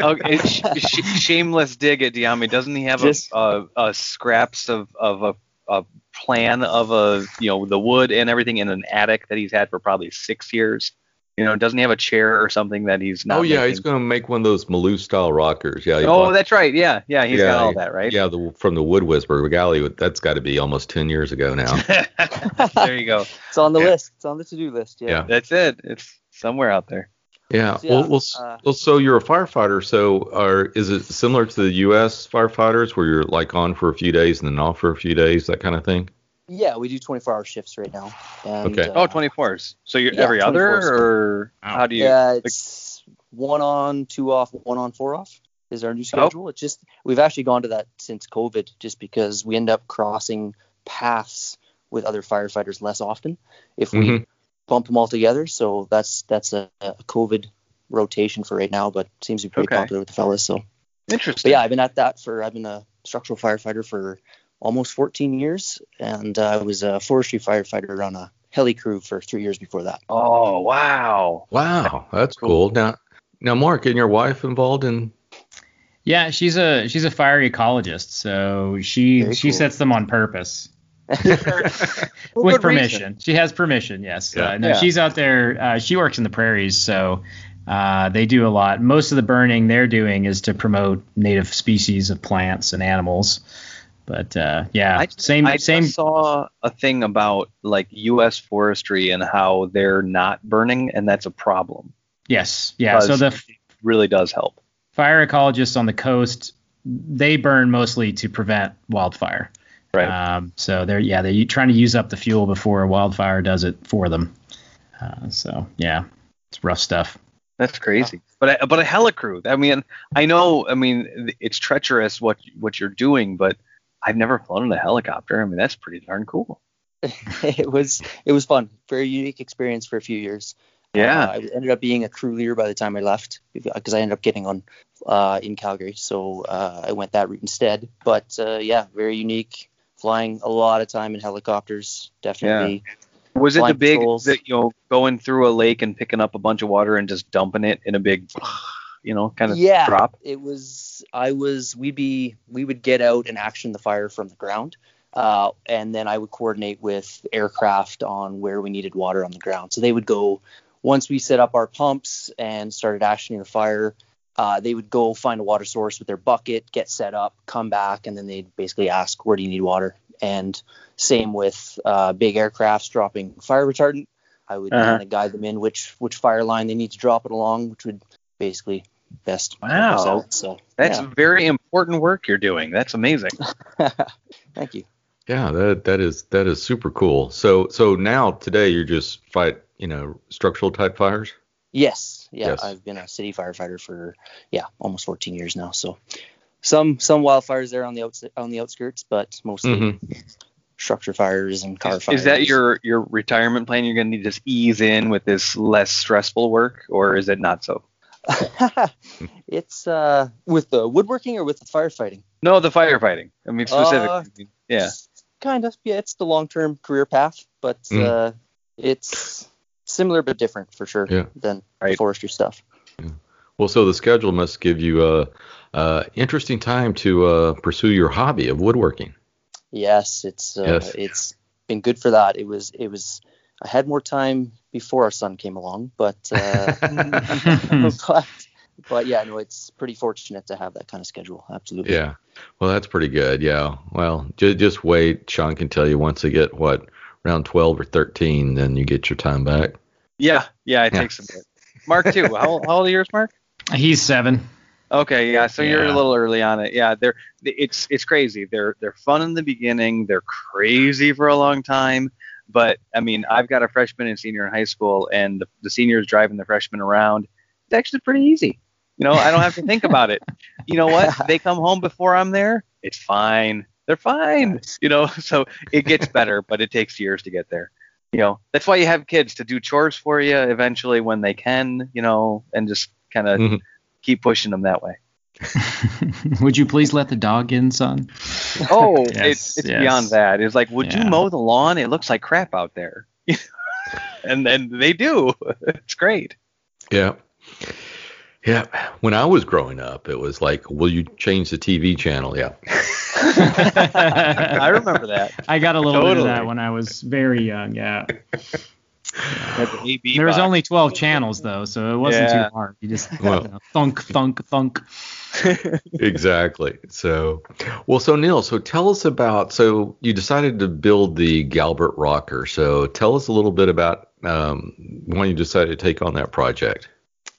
Okay, sh- sh- shameless dig at Diami. Doesn't he have Just- a, a, a scraps of, of a, a plan of a you know the wood and everything in an attic that he's had for probably six years? You know, doesn't he have a chair or something that he's not? Oh yeah, making? he's going to make one of those Maloof style rockers. Yeah. Oh, bought- that's right. Yeah, yeah, he's yeah, got all that right. Yeah, the, from the Wood Whisperer Galley. That's got to be almost ten years ago now. (laughs) (laughs) there you go. It's on the Yeah. list. It's on the to-do list. Yeah. Yeah. That's it. It's somewhere out there. Yeah. Yeah, Well, well, uh, well, so you're a firefighter. So, are is it similar to the U.S. firefighters, where you're like on for a few days and then off for a few days, that kind of thing? Yeah, we do 24-hour shifts right now. And, Okay. uh, Oh, 24s. So you're yeah, every other, or Wow. how do you? Yeah, it's one on, two off, one on, four off is our new schedule. It's just we've actually gone to that since COVID, just because we end up crossing paths with other firefighters less often if we Mhm. Bump them all together. So that's that's a, a COVID rotation for right now, but seems to be pretty Okay. popular with the fellas. So, but Interesting. yeah, I've been at that for I've been a structural firefighter for almost 14 years, and uh, I was a forestry firefighter on a heli crew for three years before that. Oh wow. Wow, that's cool. Now, now, Mark, and your wife involved in? Yeah, she's a she's a fire ecologist, so she Very she cool. sets them on purpose Well, (laughs) with permission. reason. She has permission. Yes. Yeah. Uh, no, Yeah. she's out there. Uh, she works in the prairies, so uh, they do a lot. Most of the burning they're doing is to promote native species of plants and animals. But uh, yeah, I, same I same. saw a thing about like U.S. forestry and how they're not burning, and that's a problem. Yes. Yeah. So Because the it really does help. fire ecologists on the coast they burn mostly to prevent wildfire. Right. Um, so they're yeah they're trying to use up the fuel before a wildfire does it for them. Uh, so yeah, it's rough stuff. That's crazy. But a, but a helicrew. I mean, I know. I mean, it's treacherous what what you're doing, but I've never flown in a helicopter. I mean, that's pretty darn cool. (laughs) it was it was fun, very unique experience for a few years. Yeah. Uh, I ended up being a crew leader by the time I left because I ended up getting on uh, in Calgary, so uh, I went that route instead. But uh, yeah, very unique. Flying a lot of time in helicopters, definitely. Was it the big patrols. that you know going through a lake and picking up a bunch of water and just dumping it in a big, you know, kind of yeah, drop? it was. I was. We'd be. We would get out and action the fire from the ground, uh, and then I would coordinate with aircraft on where we needed water on the ground. So they would go once we set up our pumps and started actioning the fire. Uh, they would go find a water source with their bucket, get set up, come back, and then they'd basically ask, "Where do you need water?" And same with uh, big aircrafts dropping fire retardant. I would Uh-huh. kind of guide them in which which fire line they need to drop it along, which would basically best Wow. out. So That's yeah. very important work you're doing. That's amazing. (laughs) Thank you. Yeah, that that is that is super cool. So so now today you're just fight you know structural type fires. Yes, yeah, Yes. I've been a city firefighter for yeah almost 14 years now. So some some wildfires there on the outs on the outskirts, but mostly Mhm. structure fires and car Is, fires. is that your your retirement plan? You're going to need to just ease in with this less stressful work, or is it not so? (laughs) it's uh with the woodworking or with the firefighting? No, the firefighting. I mean, specifically. yeah. Kind of. Yeah, it's the long term career path, but Mm. uh, it's similar but different for sure Yeah. than Right. forestry stuff. Well, so the schedule must give you a, a interesting time to uh, pursue your hobby of woodworking. Yes, it's uh, Yes. it's been good for that. It was it was I had more time before our son came along, but uh, (laughs) (laughs) but but yeah, no, it's pretty fortunate to have that kind of schedule. Absolutely. Yeah. Well, that's pretty good. Yeah. Well, just just wait. Sean can tell you once they get what around 12 or 13, then you get your time back. Yeah, yeah, it Yeah. takes a bit. Mark too. (laughs) How, how old are yours, Mark? He's seven. Okay, yeah, so you're a little early on it. Yeah, they're it's it's crazy. They're they're fun in the beginning. They're crazy for a long time. But I mean, I've got a freshman and senior in high school, and the, the seniors driving the freshmen around. It's actually pretty easy. You know, I don't have to think about it. You know what? (laughs) They come home before I'm there. It's fine. They're fine. You know, (laughs) so it gets better, but it takes years to get there. You know, that's why you have kids to do chores for you eventually when they can. You know, and just kind of Mhm. keep pushing them that way. (laughs) Would you please let the dog in, son? Oh, (laughs) Yes, it's it's yes. beyond that. It's like, would Yeah. you mow the lawn? It looks like crap out there. and then they do. It's great. Yeah. Yeah. When I was growing up, it was like, will you change the TV channel? Yeah. (laughs) I remember that. I got a little bit of that when I was very young. Yeah. Had the There was only 12 channels though, so it wasn't Yeah. too hard. You just Well- you know, thunk, thunk, thunk. (laughs) exactly. So, well, so Neil, so tell us about. So you decided to build the Galbert rocker. So tell us a little bit about um, when you decided to take on that project.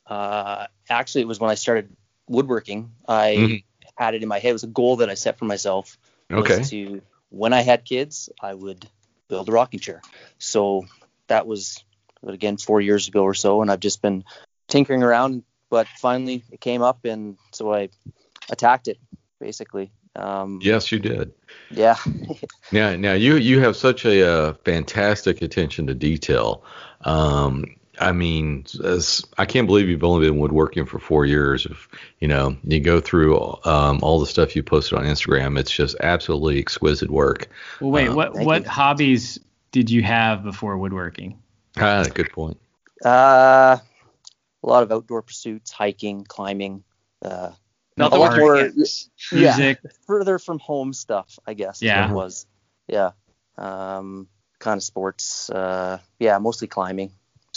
Uh, actually, it was when I started woodworking. I Mhm. Had it in my head. It was a goal that I set for myself. Okay. To when I had kids, I would build a rocking chair. So that was but again four years ago or so, and I've just been tinkering around. But finally, it came up, and so I attacked it basically. Um, Yes, you did. Yeah. (laughs) Now, now you you have such a uh, fantastic attention to detail. Um, I mean, as, I can't believe you've only been woodworking for four years. If you know, you go through um, all the stuff you posted on Instagram. It's just absolutely exquisite work. Well, wait, Uh, what what you. hobbies did you have before woodworking? Ah, good point. Uh, a lot of outdoor pursuits, hiking, climbing. Uh, Nothing a lot more- hands. Yeah. Music. further from home stuff, I guess. Yeah. it was. Yeah. Um, kind of sports. Uh, yeah, mostly climbing,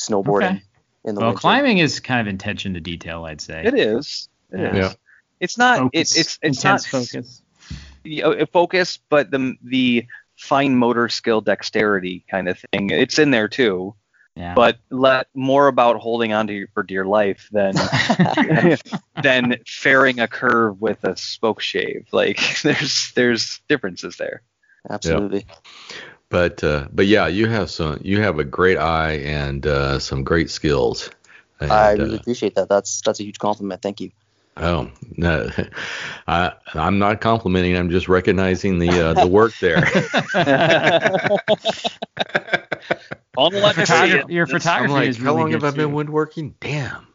snowboarding Okay. in the Well, winter. climbing is kind of attention to detail, I'd say. It is. It is. Yeah. Yeah. It's not. Focus, It, it's it's not intense focus. you uh, know, focus, but the the fine motor skill, dexterity kind of thing. It's in there too, Yeah. but let more about holding on to your, for dear life than (laughs) than fairing a curve with a spoke shave. Like (laughs) there's there's differences there. Absolutely. But uh, but yeah, you have some. You have a great eye and uh, some great skills. And, I really uh, appreciate that. That's that's a huge compliment. Thank you. Oh no, (laughs) I, I'm not complimenting. I'm just recognizing the uh, the work there. (laughs) (laughs) All the legacy. Photography, your photography I'm like, is how really long good have I been too. woodworking? Damn,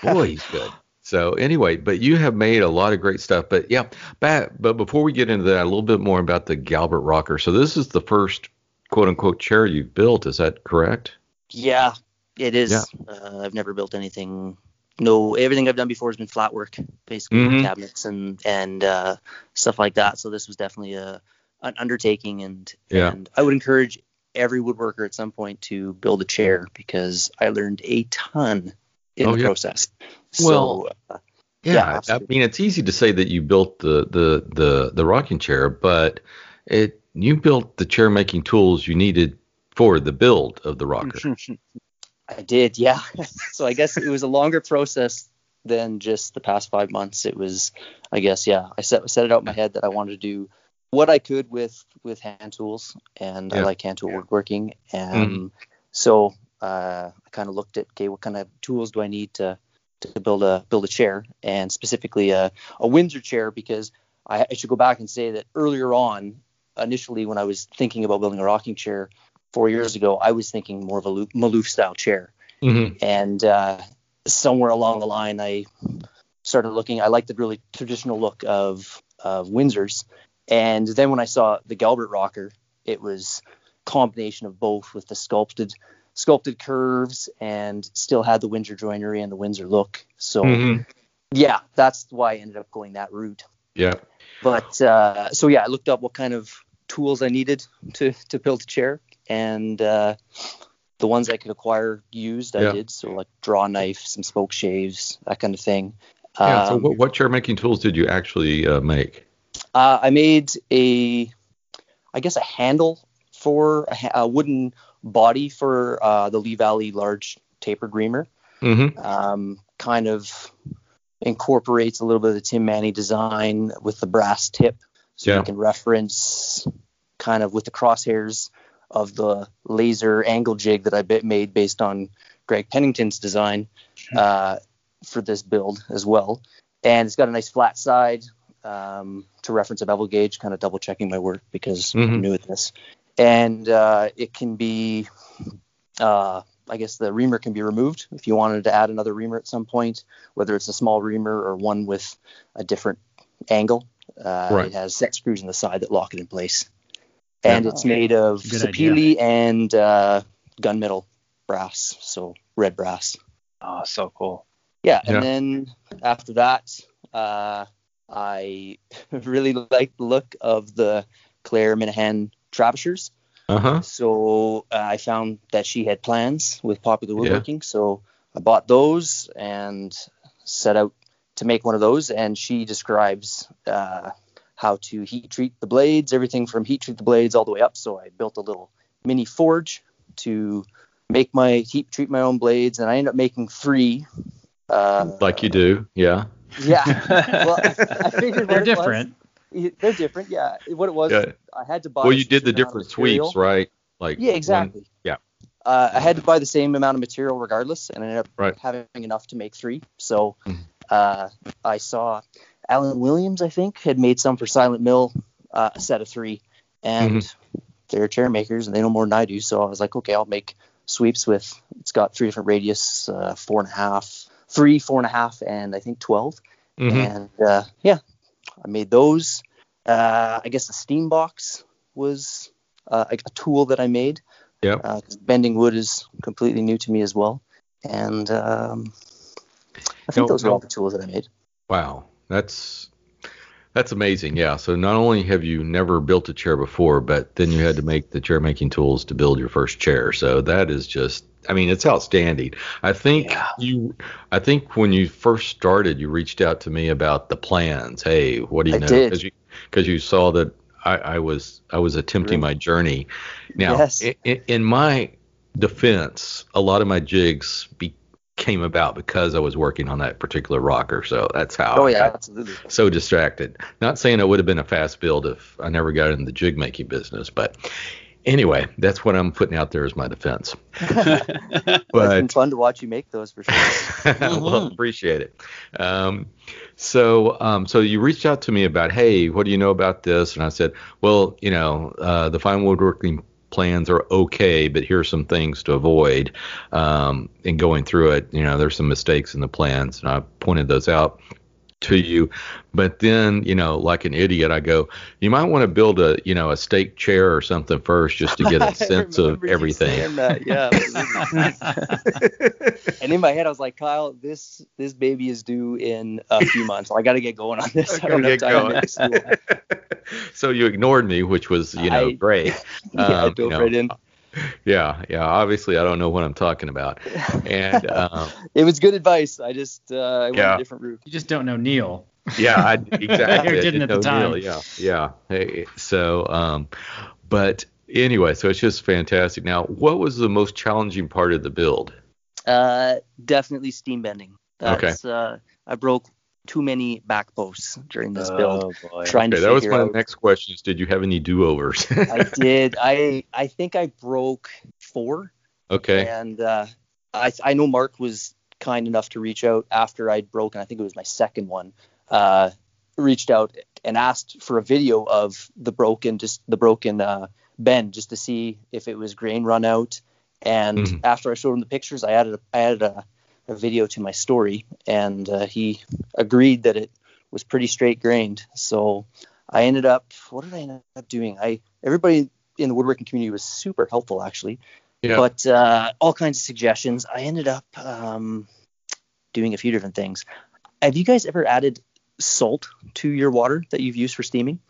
boy, he's good. So anyway, but you have made a lot of great stuff. But yeah, back, but before we get into that, a little bit more about the Galbert rocker. So this is the first quote unquote chair you've built. Is that correct? Yeah, it is. Yeah. Uh, I've never built anything. No, everything I've done before has been flat work, basically Mhm. cabinets and and uh, stuff like that. So this was definitely a an undertaking, and Yeah. and I would encourage every woodworker at some point to build a chair because I learned a ton in Oh, the yeah. process. Well, so, uh, Yeah, Yeah, I mean it's easy to say that you built the the the the rocking chair, but it you built the chair making tools you needed for the build of the rocker. (laughs) I did, yeah. (laughs) so I guess it was a longer process than just the past five months. It was, I guess, yeah. I set set it out in my head that I wanted to do what I could with with hand tools, and I like hand tool woodworking. And so uh, I kind of looked at, okay, what kind of tools do I need to to build a build a chair, and specifically a, a Windsor chair because I, I should go back and say that earlier on, initially when I was thinking about building a rocking chair four years ago, I was thinking more of a Maloof style chair Mm-hmm. and uh, somewhere along the line I started looking. I liked the really traditional look of of Windsor's, and then when I saw the Galbert rocker, it was combination of both with the sculpted sculpted curves and still had the Windsor joinery and the Windsor look. So Mm-hmm. yeah, that's why I ended up going that route. Yeah. But uh, so yeah, I looked up what kind of tools I needed to to build a chair, and uh, the ones I could acquire used, I Yeah. did. So like draw knife, some spoke shaves, that kind of thing. Yeah. so Um, what, what chair making tools did you actually uh, make? uh, I made a, I guess a handle for a, a wooden body for uh, the Lee Valley large tapered reamer. Mm-hmm. um, kind of incorporates a little bit of the Tim Manney design with the brass tip, so Yeah. you can reference kind of with the crosshairs of the laser angle jig that I bit made based on Greg Pennington's design uh, for this build as well. And it's got a nice flat side um, to reference a bevel gauge, kind of double checking my work because Mhm. I'm new at this. And uh, it can be uh, I guess the reamer can be removed if you wanted to add another reamer at some point, whether it's a small reamer or one with a different angle. Uh, Right. It has set screws in the side that lock it in place, and Yeah. it's made of Good sapele and uh, gunmetal brass, so red brass. Oh, so cool. Yeah, Yeah. and then after that, uh, I (laughs) really like the look of the Claire Minihan Travishers. Uh huh. So uh, I found that she had plans with Popular woodworking. Yeah. Woodworking, so I bought those and set out to make one of those. And she describes uh, how to heat treat the blades, everything from heat treat the blades all the way up. So I built a little mini forge to make my heat treat my own blades, and I ended up making three. Uh, Like you do. Yeah. yeah. (laughs) well, I, I figured they're it was- different. They're different, yeah. What it was, Yeah. I had to buy. Well, you did the certain amount of different sweeps, right? Like Yeah, one- exactly. yeah. Uh, I had to buy the same amount of material regardless, and I ended up Right. having enough to make three. So Mhm. uh, I saw Alan Williams, I think, had made some for Silent Mill, uh, a set of three, and Mm-hmm. they're chair makers and they know more than I do. So I was like, okay, I'll make sweeps with. It's got three different radius, uh, four and a half, three, four and a half, and I think 12 Mhm. and uh, yeah, I made those. Uh, I guess the steam box was uh, a tool that I made. Yep. Uh, bending wood is completely new to me as well, and um, I think No, those no. all the tools that I made. Wow, that's that's amazing. Yeah. So not only have you never built a chair before, but then you had to make the chair making tools to build your first chair. So that is just I mean, it's outstanding. I think Yeah. you I think when you first started, you reached out to me about the plans. Hey, what do you I know? Because you you saw that I, I was I was attempting my journey. Now, Yes. i- i- in my defense, a lot of my jigs be, came about because I was working on that particular rocker. So that's how Oh I yeah, got absolutely. so distracted. Not saying it would have been a fast build if I never got in the jig making business, but anyway, that's what I'm putting out there as my defense. (laughs) (laughs) Well, it's been fun to watch you make those for sure. (laughs) well, appreciate it. Um, so, um, so you reached out to me about, hey, what do you know about this? And I said, well, you know, uh, the Fine Woodworking plans are okay, but here's some things to avoid. Um, in going through it, you know, there's some mistakes in the plans, and I pointed those out to you. But then, you know, like an idiot, I go, you might want to build a, you know, a stake chair or something first just to get a (laughs) sense of everything. that, Yeah. (laughs) and in my head, I was like, Kyle, this this baby is due in a few months. I got to get going on this. I don't Gotta have time going. (laughs) so you ignored me, which was, you know, I- great. yeah, I Um, dove you know, right in. (laughs) Yeah, yeah. Obviously, I don't know what I'm talking about. And (laughs) um, It was good advice. I just uh, I went Yeah. a different route. You just don't know Neil. yeah, I (laughs) exactly. Or I didn't at the know time. Neil, Yeah, yeah. Hey, so, um, but anyway, so it's just fantastic. Now, what was the most challenging part of the build? Uh, definitely steam bending. That's, uh, I broke too many back posts during this build. Oh, boy. Trying Okay, to that was figure my out. next question: is Did you have any do-overs? (laughs) I did. I I think I broke four, okay. and uh, I I know Mark was kind enough to reach out after I'd broken. I think it was my second one. Uh, reached out and asked for a video of the broken just the broken uh, bend just to see if it was grain run out. And Mhm. after I showed him the pictures, I added a, I added a, a video to my story, and uh, he agreed that it was pretty straight grained. So I ended up what did I end up doing? I everybody in the woodworking community was super helpful actually, Yeah. but uh, all kinds of suggestions. I ended up um, doing a few different things. Have you guys ever added salt to your water that you've used for steaming?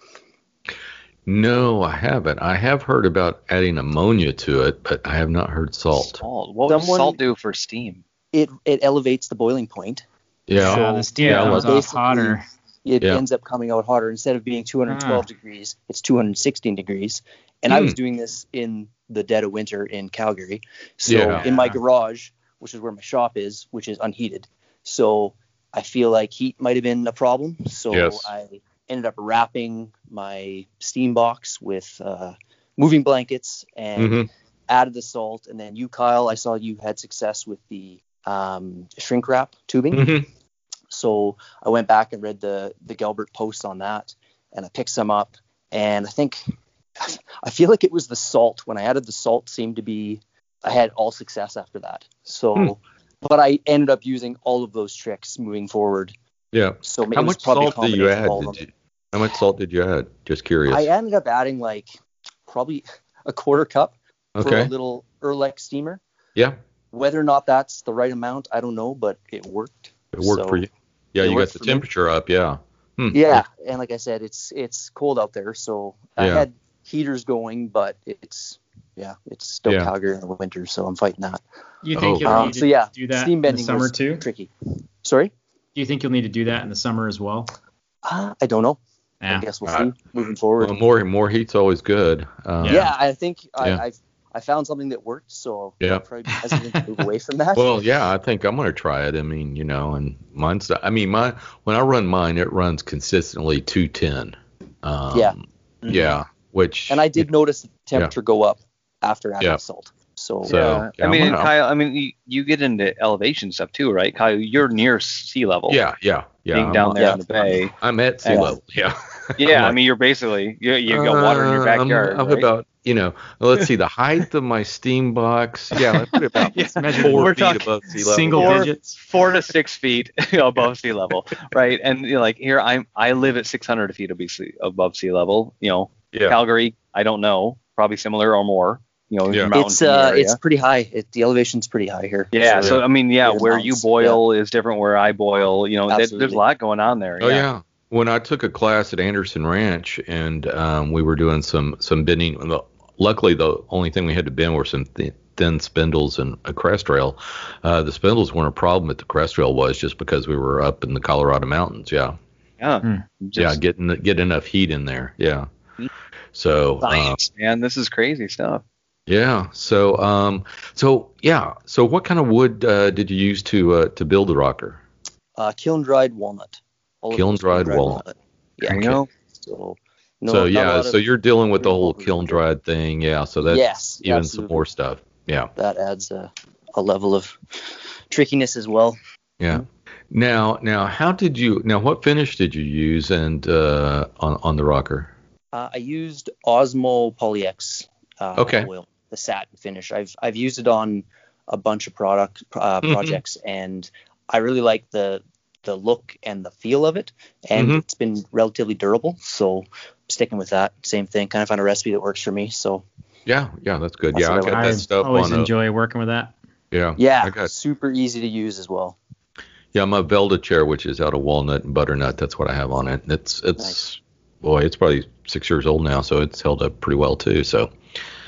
No, I haven't. I have heard about adding ammonia to it, but I have not heard salt. Salt. What does Someone- salt do for steam? It it elevates the boiling point. Yeah. Yeah, So, the steam yeah, comes well, off hotter. It Yeah. ends up coming out hotter. Instead of being 212 Ah. degrees, it's 216 degrees. And I was Hmm. doing this in the dead of winter in Calgary. So Yeah. in my garage, which is where my shop is, which is unheated. So I feel like heat might have been a problem. So Yes. I ended up wrapping my steam box with uh, moving blankets and Mhm. added the salt. And then you, Kyle, I saw you had success with the um, shrink wrap tubing. Mhm. So I went back and read the the Galbert posts on that, and I picked some up. And I think (laughs) I feel like it was the salt. When I added the salt, seemed to be I had all success after that. So, Hmm. but I ended up using all of those tricks moving forward. Yeah. So maybe How much salt did you add? of all of Did you, how much salt did you add? Just curious. I ended up adding like probably (laughs) a quarter cup for a little Earlex steamer. Yeah. Whether or not that's the right amount, I don't know, but it worked. It worked So, for you. Yeah, you got the for me. temperature up. Yeah. Hmm. Yeah, and like I said, it's it's cold out there, so I had heaters going, but it's yeah, it's still Yeah. Calgary in the winter, so I'm fighting that. You think Oh. you'll Um, need so to yeah, do that steam in the summer too? tricky. Sorry, Do you think you'll need to do that in the summer as well? uh, I don't know. Yeah. I guess we'll Uh, see moving forward. Well, more more heat's always good. Um, yeah. I think I, I've I found something that worked, so Yeah. I'll probably be hesitant to move away from that. (laughs) Well, yeah, I think I'm gonna try it. I mean, you know, and mine's. I mean, my when I run mine, it runs consistently 210. Um, Yeah. Yeah. Which. and I did notice the temperature go up after adding Yeah. salt. So, So- yeah. yeah, I mean, gonna- Kyle, I mean, you, you get into elevation stuff too, right? Kyle, you're near sea level. Yeah. Yeah. Yeah. Being I'm, down there yeah. in the bay. I'm at sea Yeah. level. Yeah. (laughs) Yeah, I'm I mean, you're basically you you got water in your Uh, I'm- backyard. I'm, right? about, you know, let's see, the height of my steam box. Yeah, let's put it about (laughs) Yeah, measure- 4 we're feet above sea level. Single Four- digits. four to six feet (laughs) above sea level, (laughs) right? And you know, like here, I'm I live at 600 feet above sea, above sea level. You know, Yeah. Calgary, I don't know, probably similar or more. You know, Yeah. it's uh, area. it's pretty high. It, the elevation's pretty high here. yeah. So, So I mean, yeah, Yeah, where you mountains, boil is different where I boil. You know, there- there's a lot going on there. Oh yeah. When I took a class at Anderson Ranch and um, we were doing some some bending, the- luckily the only thing we had to bend were some thin, thin spindles and a crest rail. Uh, the spindles weren't a problem, but the crest rail was just because we were up in the Colorado mountains. Yeah, Yeah. Hmm. yeah, Just getting get enough heat in there. Yeah. So uh, man. This is crazy stuff. yeah, so um, so yeah, so what kind of wood uh, did you use to uh, to build the rocker? uh, kiln dried walnut. Kiln dried walnut. Yeah. There you go. So, no, so yeah, so of- you're dealing with the whole kiln dried thing. Yeah, so that's yes, even absolutely. some more stuff. Yeah. That adds a, a level of trickiness as well. Yeah. Now, now, how did you? Now, what finish did you use and uh, on on the rocker? Uh, I used Osmo PolyX uh, Okay. oil, the satin finish. I've I've used it on a bunch of product uh, Mhm. projects, and I really like the the look and the feel of it, and Mhm. it's been relatively durable. So sticking with that, same thing. Kind of found a recipe that works for me. So Yeah, yeah, that's good. That's yeah, I got I that stuff always on. A, enjoy working with that. yeah, yeah, I got super easy to use as well. yeah, my Velda chair, which is out of walnut and butternut. That's what I have on it. It's it's Nice. boy, it's probably six years old now, so it's held up pretty well too. So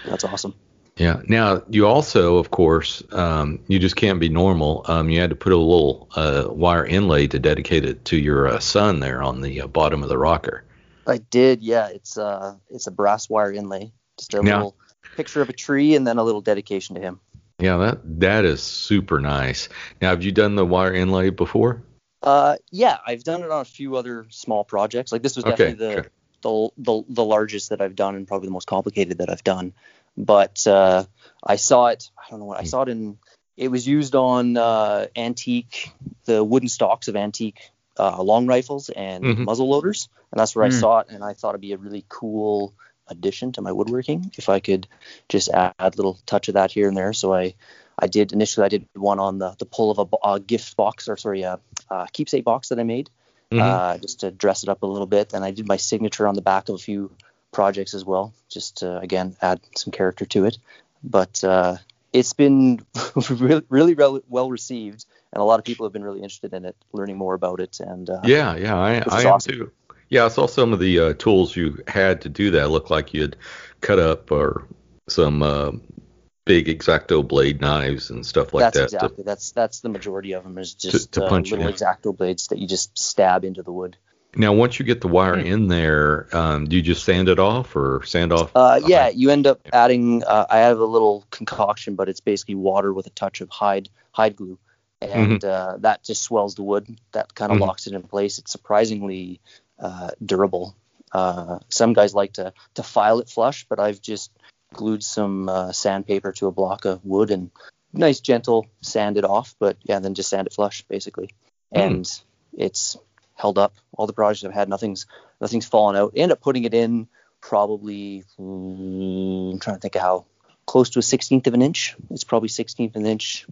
That's awesome. yeah. Now you also, of course, um, you just can't be normal. Um, you had to put a little uh, wire inlay to dedicate it to your uh, son there on the uh, bottom of the rocker. I did, yeah. It's uh it's a brass wire inlay, just a Yeah. little picture of a tree and then a little dedication to him. Yeah, that that is super nice. Now, have you done the wire inlay before? Uh, yeah, I've done it on a few other small projects. Like this was Okay, definitely the, okay. the the the largest that I've done and probably the most complicated that I've done. But uh, I saw it. I don't know what I Hmm. saw it in. It was used on uh, antique, the wooden stocks of antique uh, long rifles and Mhm. muzzle loaders, and that's where I Hmm. saw it. And I thought it'd be a really cool addition to my woodworking if I could just add a little touch of that here and there. So I I did initially I did one on the the pull of a, a gift box or sorry a, a keepsake box that I made Mhm. uh, just to dress it up a little bit. And I did my signature on the back of a few projects as well, just to again add some character to it. But uh, it's been (laughs) really really rel- well received, and a lot of people have been really interested in it, learning more about it. And uh, Yeah, yeah, I, I am awesome. too. Yeah, I saw some of the uh, tools you had to do that. It looked like you had cut up or some uh, big X-Acto blade knives and stuff like that's that. That's exactly that's that's the majority of them is just to uh, punch little X-Acto blades that you just stab into the wood. Now, once you get the wire Hmm. in there, um, do you just sand it off or sand off? Uh, yeah, you end up adding. Uh, I have a little concoction, but it's basically water with a touch of hide hide glue, and uh, that just swells the wood. That kind of Mhm. locks it in place. It's surprisingly uh, durable. Uh, some guys like to to file it flush, but I've just glued some uh, sandpaper to a block of wood and nice gentle sand it off. But yeah, then just sand it flush basically, Hmm. and it's held up. All the projects I've had, nothing's nothing's fallen out. I end up putting it in probably mm, I'm trying to think of how close to a sixteenth of an inch. It's probably sixteenth of an inch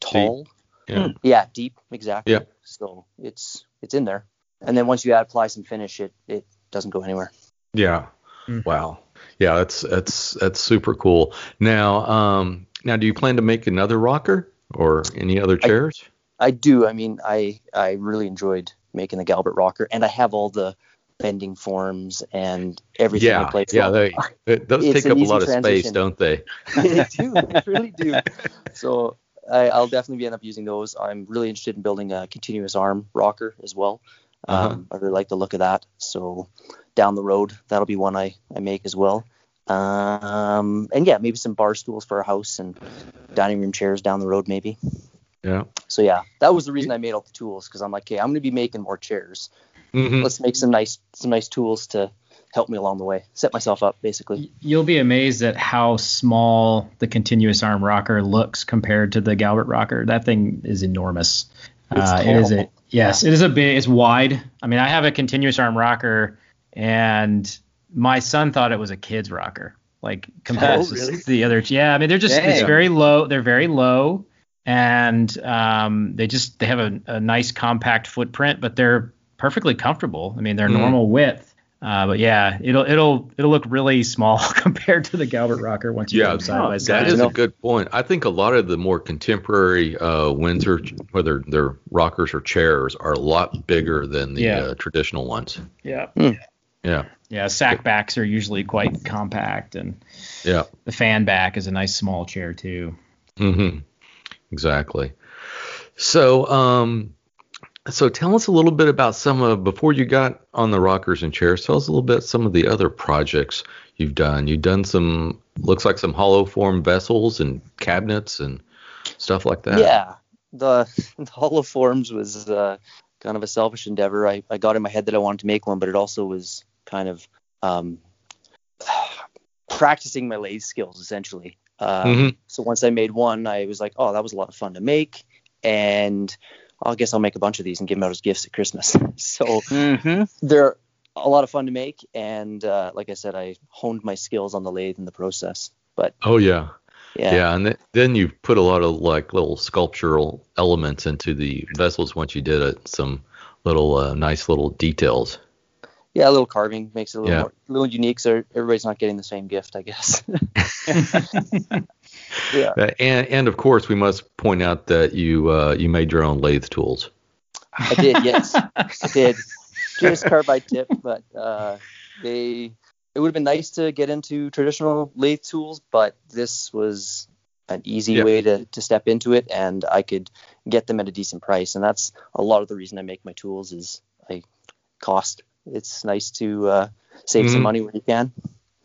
tall. Yeah. Yeah, deep, exactly. Yeah. So it's it's in there. And then once you add, apply some finish, it it doesn't go anywhere. Yeah. Hmm. Wow. Yeah, that's that's that's super cool. Now, um, now, do you plan to make another rocker or any other I- chairs? I do. I mean, I I really enjoyed making the Galbert rocker, and I have all the bending forms and everything in yeah, place. yeah, they, those It's take up a lot of space, don't they? (laughs) (laughs) they do. They really do. So I, I'll definitely end up using those. I'm really interested in building a continuous arm rocker as well. Uh-huh. Um, I really like the look of that. So down the road, that'll be one I, I make as well. Um, and yeah, maybe some bar stools for a house and dining room chairs down the road, maybe. Yeah. So yeah, that was the reason I made all the tools because I'm like, okay, I'm going to be making more chairs. Mhm. Let's make some nice some nice tools to help me along the way, set myself up basically. You'll be amazed at how small the continuous arm rocker looks compared to the Galbert rocker. That thing is enormous. It's Uh, it is a terrible. yes, it is a big. It's wide. I mean, I have a continuous arm rocker, and my son thought it was a kid's rocker. Like compared Oh, to the other, yeah. I mean, they're just it's very low. They're very low, and um, they just they have a, a nice compact footprint, but they're perfectly comfortable. I mean, they're Mhm. normal width. Uh, but yeah, it'll it'll it'll look really small (laughs) compared to the Galbert rocker once you Yeah, put them side by side. is know. a good point. I think a lot of the more contemporary uh, Windsor, whether they're rockers or chairs, are a lot bigger than the Yeah. uh, traditional ones. yeah. Yeah, Yeah, sack backs are usually quite compact, and yeah, the fan back is a nice small chair too. hmm exactly. So, um, so tell us a little bit about some of before you got on the rockers and chairs. Tell us a little bit some of the other projects you've done. You've done some looks like some hollow form vessels and cabinets and stuff like that. Yeah, the, (laughs) the hollow forms was uh, kind of a selfish endeavor. I, I got in my head that I wanted to make one, but it also was kind of um, (sighs) practicing my lathe skills essentially. Uh, Mhm. So once I made one, I was like, oh, that was a lot of fun to make, and I guess I'll make a bunch of these and give them out as gifts at Christmas. (laughs) so Mm-hmm. they're a lot of fun to make, and uh, like I said, I honed my skills on the lathe in the process. But Oh yeah. yeah, Yeah, and th- then you put a lot of like little sculptural elements into the vessels once you did it. Some little uh, nice little details. Yeah, a little carving makes it a little Yeah. more, a little unique, so everybody's not getting the same gift, I guess. (laughs) yeah. Uh, and and of course we must point out that you uh, you made your own lathe tools. I did, yes, (laughs) I did. Just carbide tip, but uh, they it would have been nice to get into traditional lathe tools, but this was an easy Yeah. way to, to step into it, and I could get them at a decent price, and that's a lot of the reason I make my tools is I cost. It's nice to uh, save Mhm. some money when you can.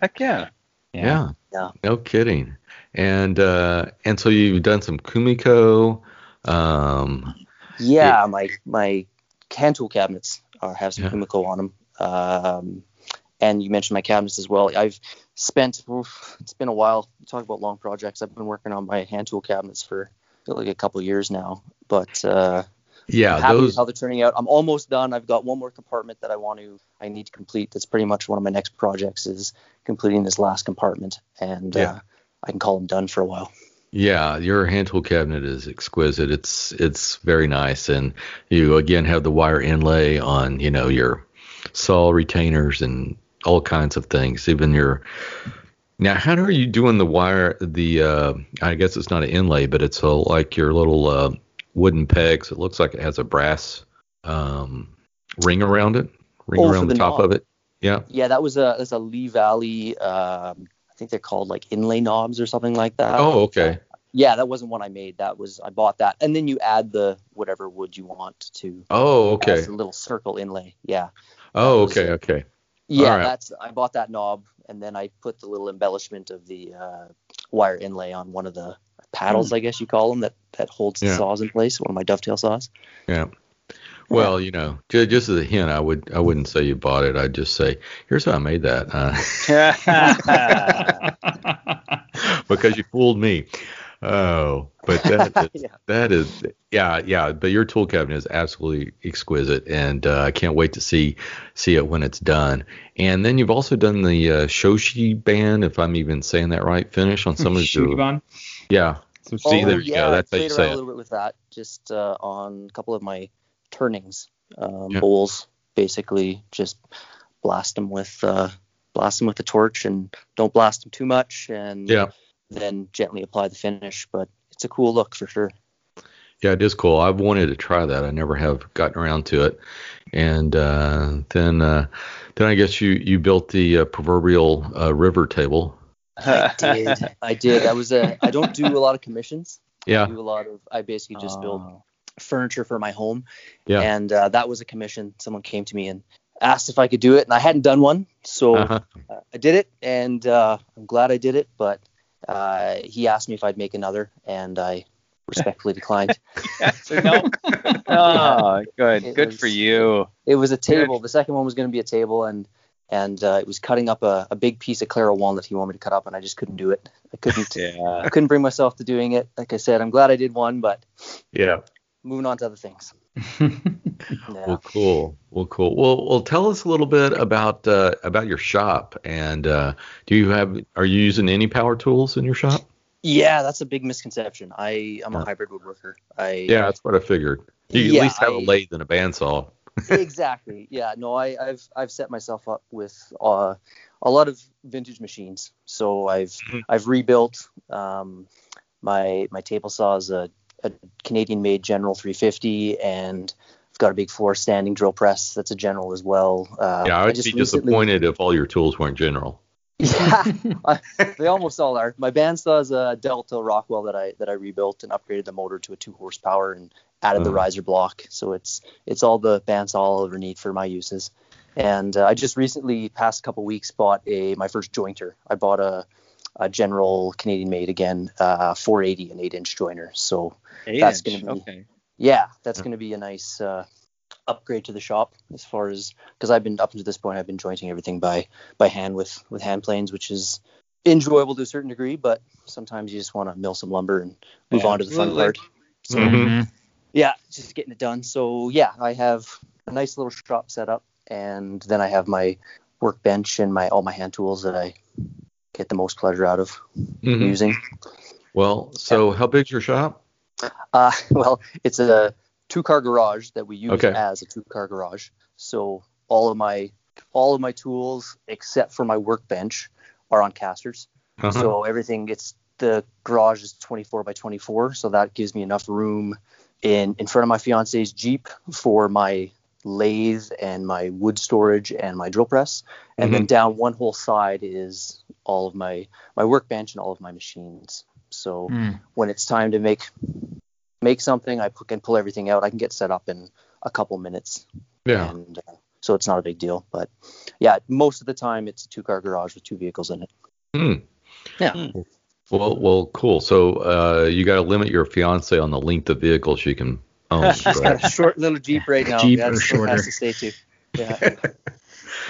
Heck yeah. Yeah. Yeah. No kidding. And uh, and so you've done some Kumiko. Um, Yeah, my my hand tool cabinets are have some Yeah. Kumiko on them. Um, and you mentioned my cabinets as well. I've spent oof, it's been a while. You talk about long projects. I've been working on my hand tool cabinets for like a couple years now. But uh, yeah, I'm happy with those. how they're turning out. I'm almost done. I've got one more compartment that I want to I need to complete. That's pretty much one of my next projects is completing this last compartment, and Yeah. uh, I can call them done for a while. Yeah, your hand tool cabinet is exquisite. It's it's very nice, and you again have the wire inlay on you know your saw retainers and all kinds of things. Even your now, how are you doing the wire? The uh, I guess it's not an inlay, but it's a, like your little uh, wooden pegs. It looks like it has a brass um, ring around it, ring Oh, around the, the top knob. of it. Yeah. Yeah, that was a that's a Lee Valley. Um, I think they're called like inlay knobs or something like that. Oh, okay. Yeah, that wasn't one I made. That was I bought that, and then you add the whatever wood you want to. Oh, okay. A little circle inlay. Yeah. Oh, was- okay, okay. Yeah, right. that's I bought that knob, and then I put the little embellishment of the uh, wire inlay on one of the paddles, I guess you call them, that that holds the Hmm. Saws in place. One of my dovetail saws. Yeah. Well, you know, just as a hint, I would I wouldn't say you bought it. I'd just say, here's how I made that, uh, (laughs) (laughs) because you fooled me. Oh, but that is, (laughs) Yeah. that is yeah yeah. But your tool cabinet is absolutely exquisite, and uh, I can't wait to see see it when it's done. And then you've also done the uh, Shoshi band, if I'm even saying that right, finish on some of your Shugiban. Yeah. So see, there you yeah, go. That's how I you played say around it. a little bit with that, just uh, on a couple of my turnings, um, Yeah. bowls, basically just blast them with uh, blast them with the torch, and don't blast them too much, and Yeah. then gently apply the finish. But it's a cool look for sure. Yeah, it is cool. I've wanted to try that. I never have gotten around to it. And uh, then, uh, then I guess you you built the uh, proverbial uh, river table. I (laughs) did, I did. I was a. I don't do a lot of commissions. Yeah. I Yeah, do a lot of. I basically just build Oh. furniture for my home. Yeah. And uh, that was a commission. Someone came to me and asked if I could do it, and I hadn't done one, so uh-huh. uh, I did it, and uh, I'm glad I did it. But uh, he asked me if I'd make another, and I respectfully declined. (laughs) So no. (laughs) Oh, good. It Good was- for you. It was a table. The second one was going to be a table, and and uh, it was cutting up a, a big piece of Claro walnut he wanted me to cut up, and I just couldn't do it. I couldn't. (laughs) Yeah. I couldn't bring myself to doing it. Like I said, I'm glad I did one, but yeah. moving on to other things. (laughs) Yeah. Well, cool. Well, cool. Well, well, tell us a little bit about uh, about your shop. And uh, do you have? Are you using any power tools in your shop? Yeah, that's a big misconception. I am Yeah. a hybrid woodworker. I Yeah, that's what I figured. You Yeah, at least have a I- lathe and a bandsaw. Exactly. Yeah, no, I, I've I've set myself up with uh, a lot of vintage machines. So I've Mhm. I've rebuilt um, my my table saw is a, a Canadian made General 350, and I've got a big floor standing drill press that's a General as well. Uh, yeah, I would just be recently- disappointed if all your tools weren't general. (laughs) Yeah, I- (laughs) they almost all are. My bandsaw is a Delta Rockwell that I that I rebuilt and upgraded the motor to a two horsepower and added the Uh-huh. riser block. So it's it's all the bandsaw I'll ever need for my uses. And uh, I just recently, past couple weeks, bought a my first jointer. I bought a a General Canadian made again, uh, 480, an eight inch joiner. So Eight That's gonna be- Okay. yeah, that's Yeah. going to be a nice uh, upgrade to the shop as far as because I've been up to this point I've been jointing everything by by hand with with hand planes, which is enjoyable to a certain degree, but sometimes you just want to mill some lumber and move Yeah, on to the fun absolutely. part. So Mhm. Yeah, just getting it done. So yeah, I have a nice little shop set up, and then I have my workbench and my all my hand tools that I get the most pleasure out of Mhm. using. Well, so how big's your shop? Uh, (laughs) well, it's a two-car garage that we use Okay. as a two-car garage. So all of my all of my tools except for my workbench are on casters. Uh-huh. So everything it's the garage is 24 by 24, so that gives me enough room in in front of my fiance's Jeep for my lathe and my wood storage and my drill press, and then down one whole side is all of my my workbench and all of my machines. So Hmm. when it's time to make make something, I can pull everything out. I can get set up in a couple minutes, yeah. and uh, so it's not a big deal. But yeah, most of the time it's a two car garage with two vehicles in it. Hmm. Yeah. Well, well, cool. So uh, you got to limit your fiance on the length of vehicles she can own. (laughs) She's got a short little Jeep right now. Jeep That's or shorter. has to stay to. Yeah. (laughs)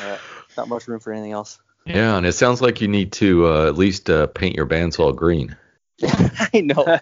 Uh, not much room for anything else. yeah, and it sounds like you need to uh, at least uh, paint your bandsaw green. (laughs) I know.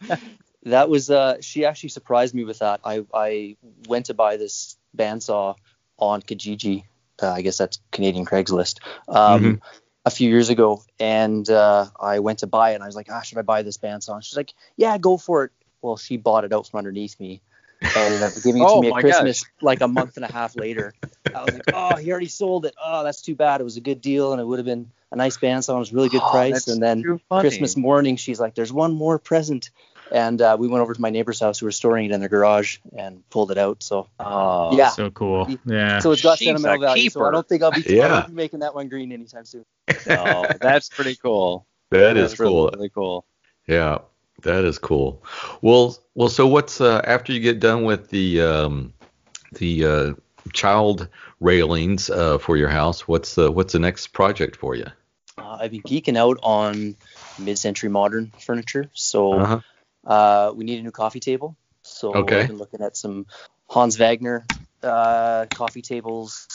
That was uh she actually surprised me with that. I I went to buy this bandsaw on Kijiji. Uh, I guess that's Canadian Craigslist. Um Mhm. A few years ago and uh I went to buy it and I was like, "Ah, should I buy this bandsaw?" And she's like, "Yeah, go for it." Well, she bought it out from underneath me and ended up giving it (laughs) Oh to me at Christmas like a month and a half later. I was like, "Oh, he already sold it. Oh, that's too bad. It was a good deal and it would have been a nice bandsaw. It was a really good Oh, price." And then. Christmas morning, she's like, "There's one more present," and uh, we went over to my neighbor's house who were storing it in their garage and pulled it out. So, Oh, yeah, So cool. Yeah. so it's got She's sentimental a value. So I don't think I'll be, I Yeah. won't be making that one green anytime soon. no, (laughs) that's pretty cool. That That's is cool. Really, really cool. Yeah, that is cool. Well, well, so what's uh, after you get done with the um, the uh, child railings uh, for your house? What's the what's the next project for you? Uh, I've been geeking out on mid-century modern furniture. So Uh-huh. Uh, we need a new coffee table. So Okay. I've been looking at some Hans Wegner uh, coffee tables,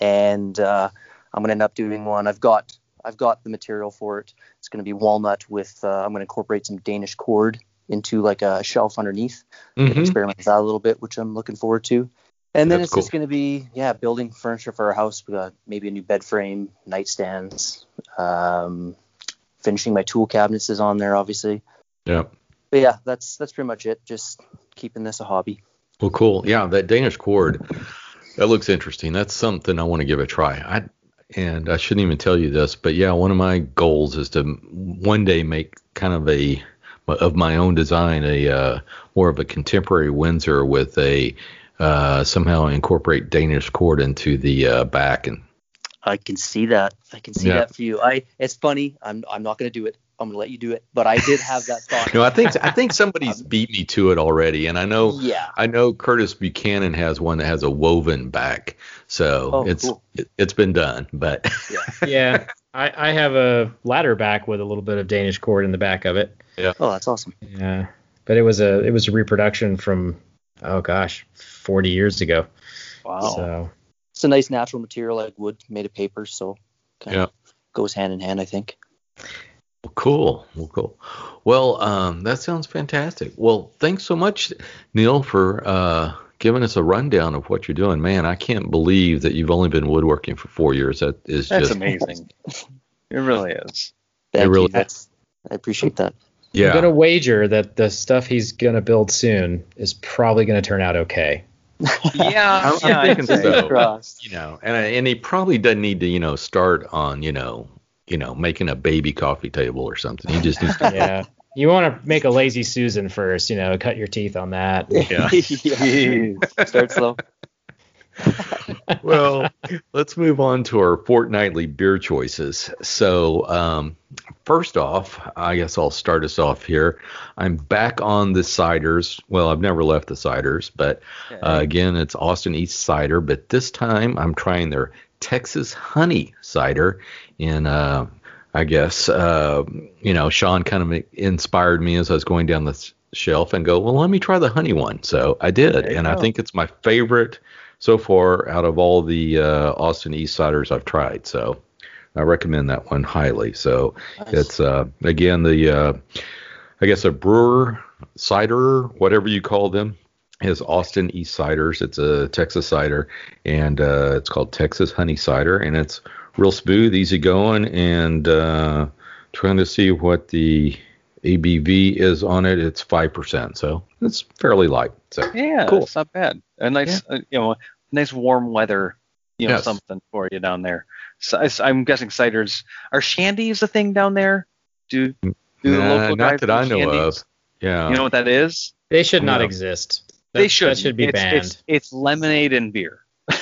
and uh, I'm gonna end up doing one. I've got I've got the material for it. It's gonna be walnut with uh, I'm gonna incorporate some Danish cord into like a shelf underneath. Mhm. Experiment with that a little bit, which I'm looking forward to. And then That's it's just gonna be yeah, building furniture for our house. We got maybe a new bed frame, nightstands. Um, finishing my tool cabinets is on there, obviously. Yeah. But yeah, that's that's pretty much it. Just keeping this a hobby. Well, cool. Yeah, that Danish cord, that looks interesting. That's something I want to give a try. I and I shouldn't even tell you this, but yeah, one of my goals is to one day make kind of a of my own design a uh, more of a contemporary Windsor with a uh, somehow incorporate Danish cord into the uh, back and I can see that. I can see Yeah. that for you. I it's funny. I'm I'm not gonna do it. I'm gonna let you do it. But I did have that thought. (laughs) no, I think I think (laughs) somebody's um, beat me to it already, and I know yeah. I know Curtis Buchanan has one that has a woven back, so Oh, it's cool. it, it's been done, but yeah. (laughs) yeah, I, I have a ladder back with a little bit of Danish cord in the back of it. Yeah. Oh, that's awesome. Yeah. But it was a it was a reproduction from oh gosh, 40 years ago. Wow. So It's a nice natural material like wood made of paper, so kind Yeah. of goes hand in hand, I think. Well, cool. Well, cool. Well, um, that sounds fantastic. Well, thanks so much, Neil, for uh, giving us a rundown of what you're doing. Man, I can't believe that you've only been woodworking for four years. That is That's just amazing. (laughs) it really is. Thank really you. That's I appreciate that. yeah. I'm gonna wager that the stuff he's gonna build soon is probably gonna turn out okay. (laughs) Yeah, I'm- (laughs) I'm yeah, I'd thinking say. so. Crossed. you know, and and he probably doesn't need to you know start on you know you know making a baby coffee table or something. He just needs to. (laughs) Yeah. You want to make a lazy Susan first, you know, cut your teeth on that. (laughs) Yeah. (laughs) yeah. Start slow. well, let's move on to our fortnightly beer choices. So, um, first off, I guess I'll start us off here. I'm back on the ciders. Well, I've never left the ciders, but uh, again, it's Austin East cider. But this time, I'm trying their Texas honey cider. In uh, I guess uh, you know, Sean kind of inspired me as I was going down the shelf and go, well, let me try the honey one. So I did, and I think it's my favorite so far out of all the uh, Austin East ciders I've tried. So I recommend that one highly. So Nice. it's uh, again the uh, I guess a brewer cider, whatever you call them. Has Austin East ciders. It's a Texas cider, and uh, it's called Texas Honey Cider, and it's real smooth, easy going, and uh, trying to see what the ABV is on it. It's five percent, so it's fairly light. So Yeah, Cool. it's not bad. A nice, uh, you know, nice warm weather, you know, Yes. something for you down there. So, I- I'm guessing ciders are shandies a thing down there. Do do the local not guys do that I know shandies? of. Yeah. You know what that is? They should not No. exist. They should. That should be it's, banned. It's, it's lemonade and beer. (laughs)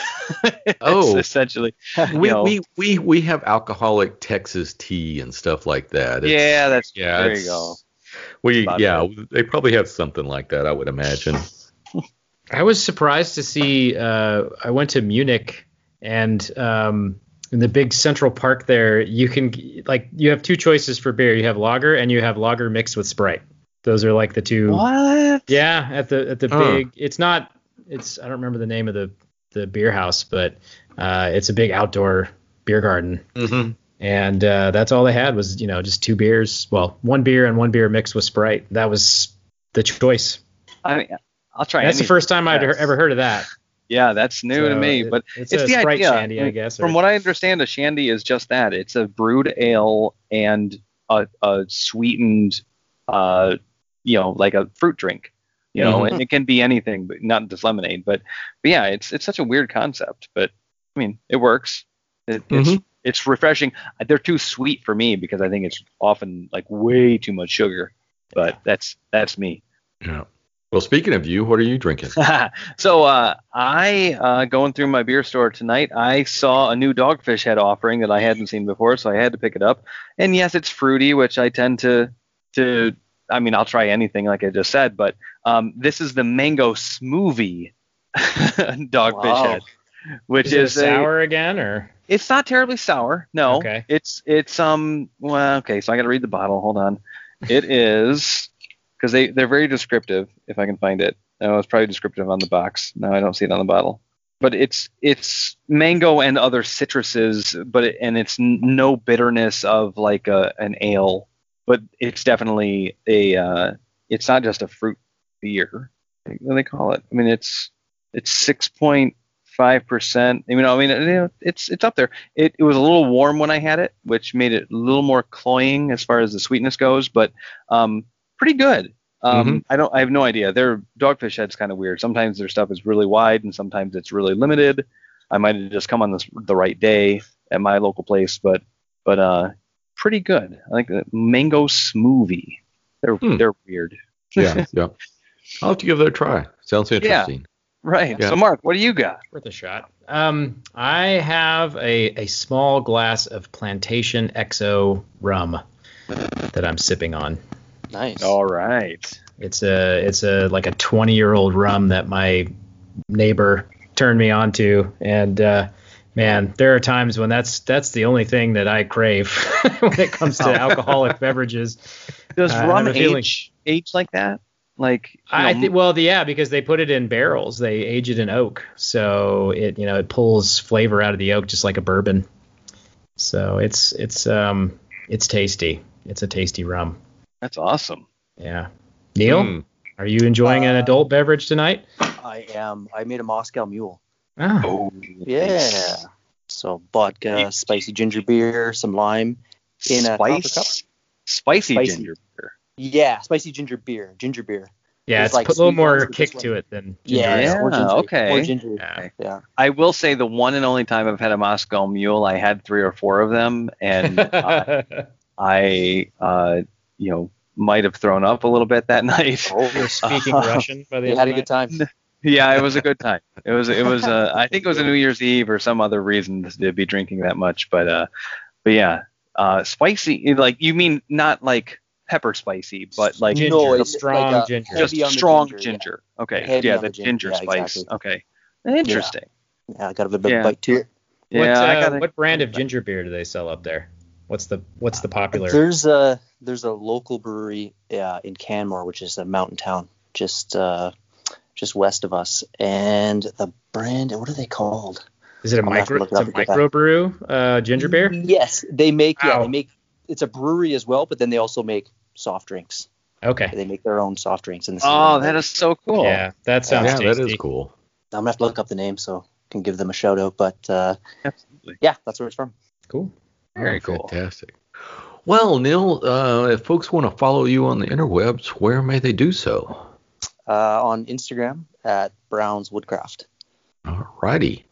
It's Oh. essentially. (laughs) we, know. we we we have alcoholic Texas tea and stuff like that. It's- Yeah, that's yeah. there. You go. We About yeah, they probably have something like that. I would imagine. I was surprised to see. Uh, I went to Munich, and um, in the big Central Park there, you can like you have two choices for beer. You have lager, and you have lager mixed with Sprite. Those are like the two. What? Yeah, at the at the Huh. big. It's not. It's I don't remember the name of the the beer house, but uh, it's a big outdoor beer garden, Mm-hmm. and uh, that's all they had was you know just two beers. Well, one beer and one beer mixed with Sprite. That was the choice. I mean, I'll try. That's the first time I'd Yes. ever heard of that. Yeah, that's new to me. it- But it's, it's a the Sprite idea. shandy, I guess. From or- what I understand, a shandy is just that. It's a brewed ale and a, a sweetened, uh, you know, like a fruit drink. You know, Mhm. and it can be anything, but not just lemonade. But, but yeah, it's it's such a weird concept. But I mean, it works. It, it's Mhm. it's refreshing. They're too sweet for me because I think it's often like way too much sugar. But that's that's me. Yeah. Well, speaking of you, what are you drinking? (laughs) so uh, I uh, going through my beer store tonight. I saw a new Dogfish Head offering that I hadn't seen before, so I had to pick it up. And yes, it's fruity, which I tend to to. I mean, I'll try anything, like I just said. But um, this is the mango smoothie (laughs) Dogfish Wow. Head, which is, it is, a a- sour again, or it's not terribly sour. No. Okay. It's it's um well okay, so I got to read the bottle. Hold on. It is because they they're very descriptive. If I can find it, oh, it's probably descriptive on the box. No, I don't see it on the bottle. But it's it's mango and other citruses, but it, and it's n- no bitterness of like a an ale, but it's definitely a uh, it's not just a fruit beer. What do they call it? I mean, it's it's six point five percent. You know, I mean, you know, it's it's up there. It, it was a little warm when I had it, which made it a little more cloying as far as the sweetness goes, but um, pretty good. Um, I don't. I have no idea. Their dogfish head's kind of weird. Sometimes their stuff is really wide, and sometimes it's really limited. I might have just come on this the right day at my local place, but but uh, pretty good. I like the mango smoothie. They're Hmm. they're weird. yeah, (laughs) yeah. I'll have to give that a try. Sounds interesting. Yeah. Right. Yeah. So Mark, what do you got? worth a shot. Um, I have a, a small glass of Plantation XO rum that I'm sipping on. Nice. All right. It's a it's a like a 20 year old rum that my neighbor turned me on to, and uh, man, there are times when that's that's the only thing that I crave (laughs) when it comes to (laughs) alcoholic beverages. Does Uh, rum have a feeling- age age like that? Like you I know, think well, yeah, because they put it in barrels. They age it in oak, so it you know it pulls flavor out of the oak just like a bourbon. So it's it's um it's tasty. It's a tasty rum. that's awesome. Yeah. Neil, Hmm. are you enjoying an Uh, adult beverage tonight? I am. I made a Moscow Mule. Ah, Oh Yeah. So vodka, spicy ginger beer, some lime in a copper cup. Spicy, Spicy. ginger beer. Yeah, spicy ginger beer, ginger beer. yeah, It's it's like put a little more kick to it than ginger Yeah, Yeah, ale. more ginger. okay. More ginger. Yeah. Yeah. I will say the one and only time I've had a Moscow Mule, I had three or four of them, and uh, (laughs) I, uh, you know, might have thrown up a little bit that (laughs) night. Oh, You're speaking Uh, Russian by the end. you end had a of good time. Yeah, it was a good time. It was, it was, uh, I think it was a New Year's Eve or some other reason to be drinking that much, but, uh, but yeah, uh, spicy, like you mean not like pepper spicy, but like Ginger, No, the it's strong like a ginger. just heavy on the strong ginger, ginger. yeah. Okay, Heavy yeah, the the ginger, ginger yeah, spice. exactly. Okay, interesting. Yeah, I got a bit of Yeah. a bite to it. Yeah, what, I uh, gotta, what brand of ginger beer do they sell up there? What's the what's the popular? There's a there's a local brewery uh, in Canmore, which is a mountain town just uh, just west of us, and the brand what are they called? Is it a I'll micro? It's a up and get back. microbrew uh, ginger beer. Yes, they make yeah they make it's a brewery as well, but then they also make soft drinks. Okay. They make their own soft drinks. And this Oh, is that is so cool. Yeah, that sounds yeah, tasty. that is cool. I'm gonna have to look up the name so I can give them a shout out. But uh, Absolutely. yeah, that's where it's from. Cool. Very Oh, cool. Fantastic. Well, Neil, uh, if folks want to follow you on the interwebs, where may they do so? Uh, on Instagram at Brown's Woodcraft. All righty.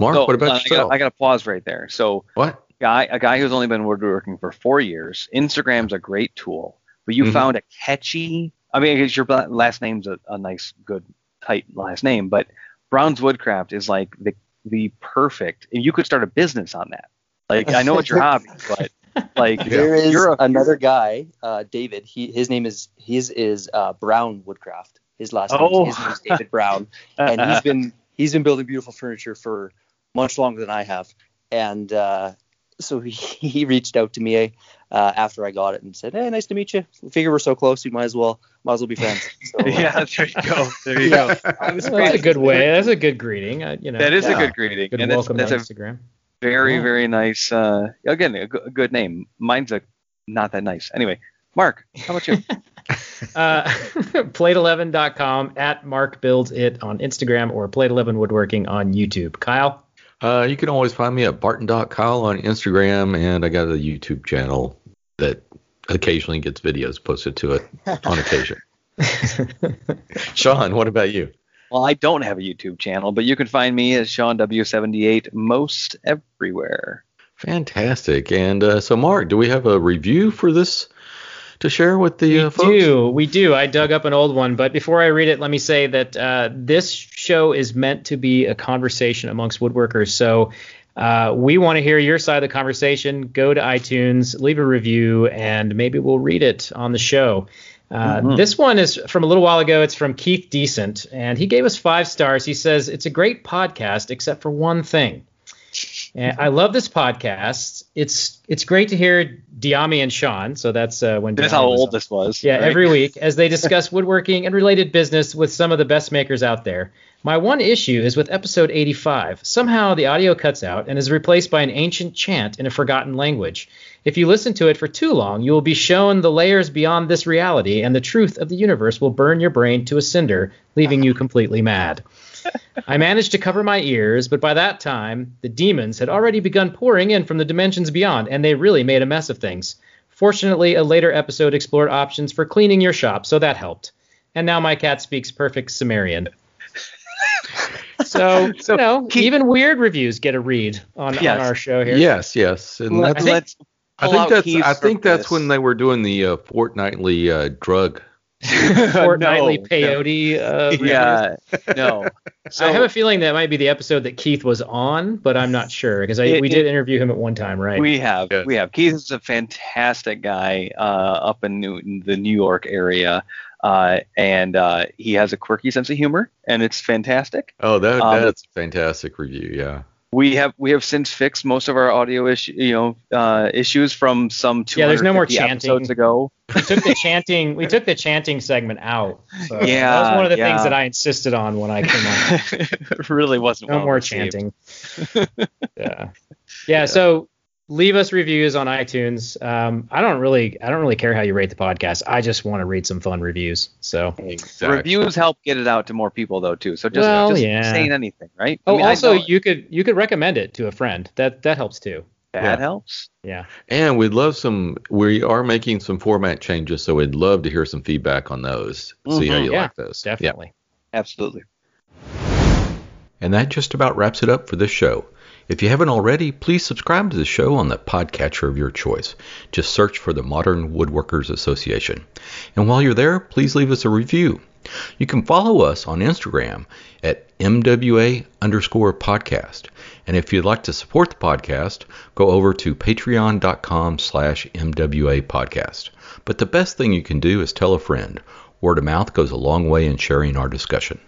Mark, So, what about uh, I got, I got to pause right there. So, what? guy, a guy who's only been woodworking for four years, Instagram's a great tool, but you Mhm. found a catchy. I mean, I guess your last name's a, a nice, good, tight last name, but Brown's Woodcraft is like the the perfect. And you could start a business on that. Like, I know it's your hobby, (laughs) but like, There is you're a, another guy, uh, David. He his name is his is uh, Brown Woodcraft. His last name, Oh. his name is David Brown, (laughs) and he's been he's been building beautiful furniture for much longer than I have. And uh, so he, (laughs) he reached out to me uh, after I got it and said, "Hey, nice to meet you. Figure we're so close, we might as well might as well be friends." So, (laughs) uh, yeah, there you go. There you go. I was Well, that's a good way. That's a good greeting. Uh, you know, That is a good greeting, good and welcome that's on a Instagram. very, Yeah. very nice. Uh, again, a, good name. Mine's a not that nice. Anyway, Mark, how about you? Uh, (laughs) plate11.com at Mark Builds It on Instagram or Plate11 Woodworking on YouTube. Kyle? Uh, you can always find me at barton.kyle on Instagram, and I got a YouTube channel that occasionally gets videos posted to it (laughs) on occasion. Sean, what about you? well, I don't have a YouTube channel, but you can find me as Sean W78 most everywhere. Fantastic. And uh, so, Mark, do we have a review for this to share with the uh, we do. We do. I dug up an old one, but before I read it, let me say that uh, this show is meant to be a conversation amongst woodworkers. So uh, we want to hear your side of the conversation. Go to iTunes, leave a review, and maybe we'll read it on the show. Uh, Mhm. This one is from a little while ago. It's from Keith Decent, and he gave us five stars. He says it's a great podcast, except for one thing. And I love this podcast. It's it's great to hear Dyami and Sean. So that's uh, when That's Dyami how old on. this was. Yeah, right? every week as they discuss (laughs) woodworking and related business with some of the best makers out there. My one issue is with episode 85. Somehow the audio cuts out and is replaced by an ancient chant in a forgotten language. If you listen to it for too long, you will be shown the layers beyond this reality, and the truth of the universe will burn your brain to a cinder, leaving you completely mad. I managed to cover my ears, but by that time, the demons had already begun pouring in from the dimensions beyond, and they really made a mess of things. Fortunately, a later episode explored options for cleaning your shop, so that helped. And now my cat speaks perfect Sumerian. So, (laughs) So, you know, keep- even weird reviews get a read on, Yes. on our show here. Yes, yes. And Let, that's, let's I think out that's I think that's when they were doing the uh, fortnightly uh, drug. (laughs) Fortnightly No, peyote. Uh. (laughs) Yeah, no. So (laughs) I have a feeling that might be the episode that Keith was on, but I'm not sure because It- we it- did interview him at one time, right? We have, Yes. we have. Keith is a fantastic guy uh, up in New, the New York area, uh, and uh, he has a quirky sense of humor, and it's fantastic. Oh, that Um, that's a fantastic review. Yeah. We have we have since fixed most of our audio issue, you know, uh, issues from some Yeah, there's no more chanting. episodes ago. we took the chanting. We took the chanting segment out. So Yeah, that was one of the yeah. things that I insisted on when I came on. (laughs) it really wasn't No well more received. chanting. (laughs) yeah. yeah, So leave us reviews on iTunes. Um, I don't really, I don't really care how you rate the podcast. I just want to read some fun reviews. So. Exactly. Reviews help get it out to more people though too. So just, Well, just yeah. saying anything, right? Oh, I mean, also know you could you could recommend it to a friend. That that helps too. that Yeah. helps. Yeah. And we'd love some. We are making some format changes, so we'd love to hear some feedback on those. See how Mhm. you Yeah, like those. Yeah. Definitely. Absolutely. And that just about wraps it up for this show. If you haven't already, please subscribe to the show on the podcatcher of your choice. Just search for the Modern Woodworkers Association. And while you're there, please leave us a review. You can follow us on Instagram at MWA underscore podcast. And if you'd like to support the podcast, go over to patreon.com slash MWA podcast. But the best thing you can do is tell a friend. Word of mouth goes a long way in sharing our discussion.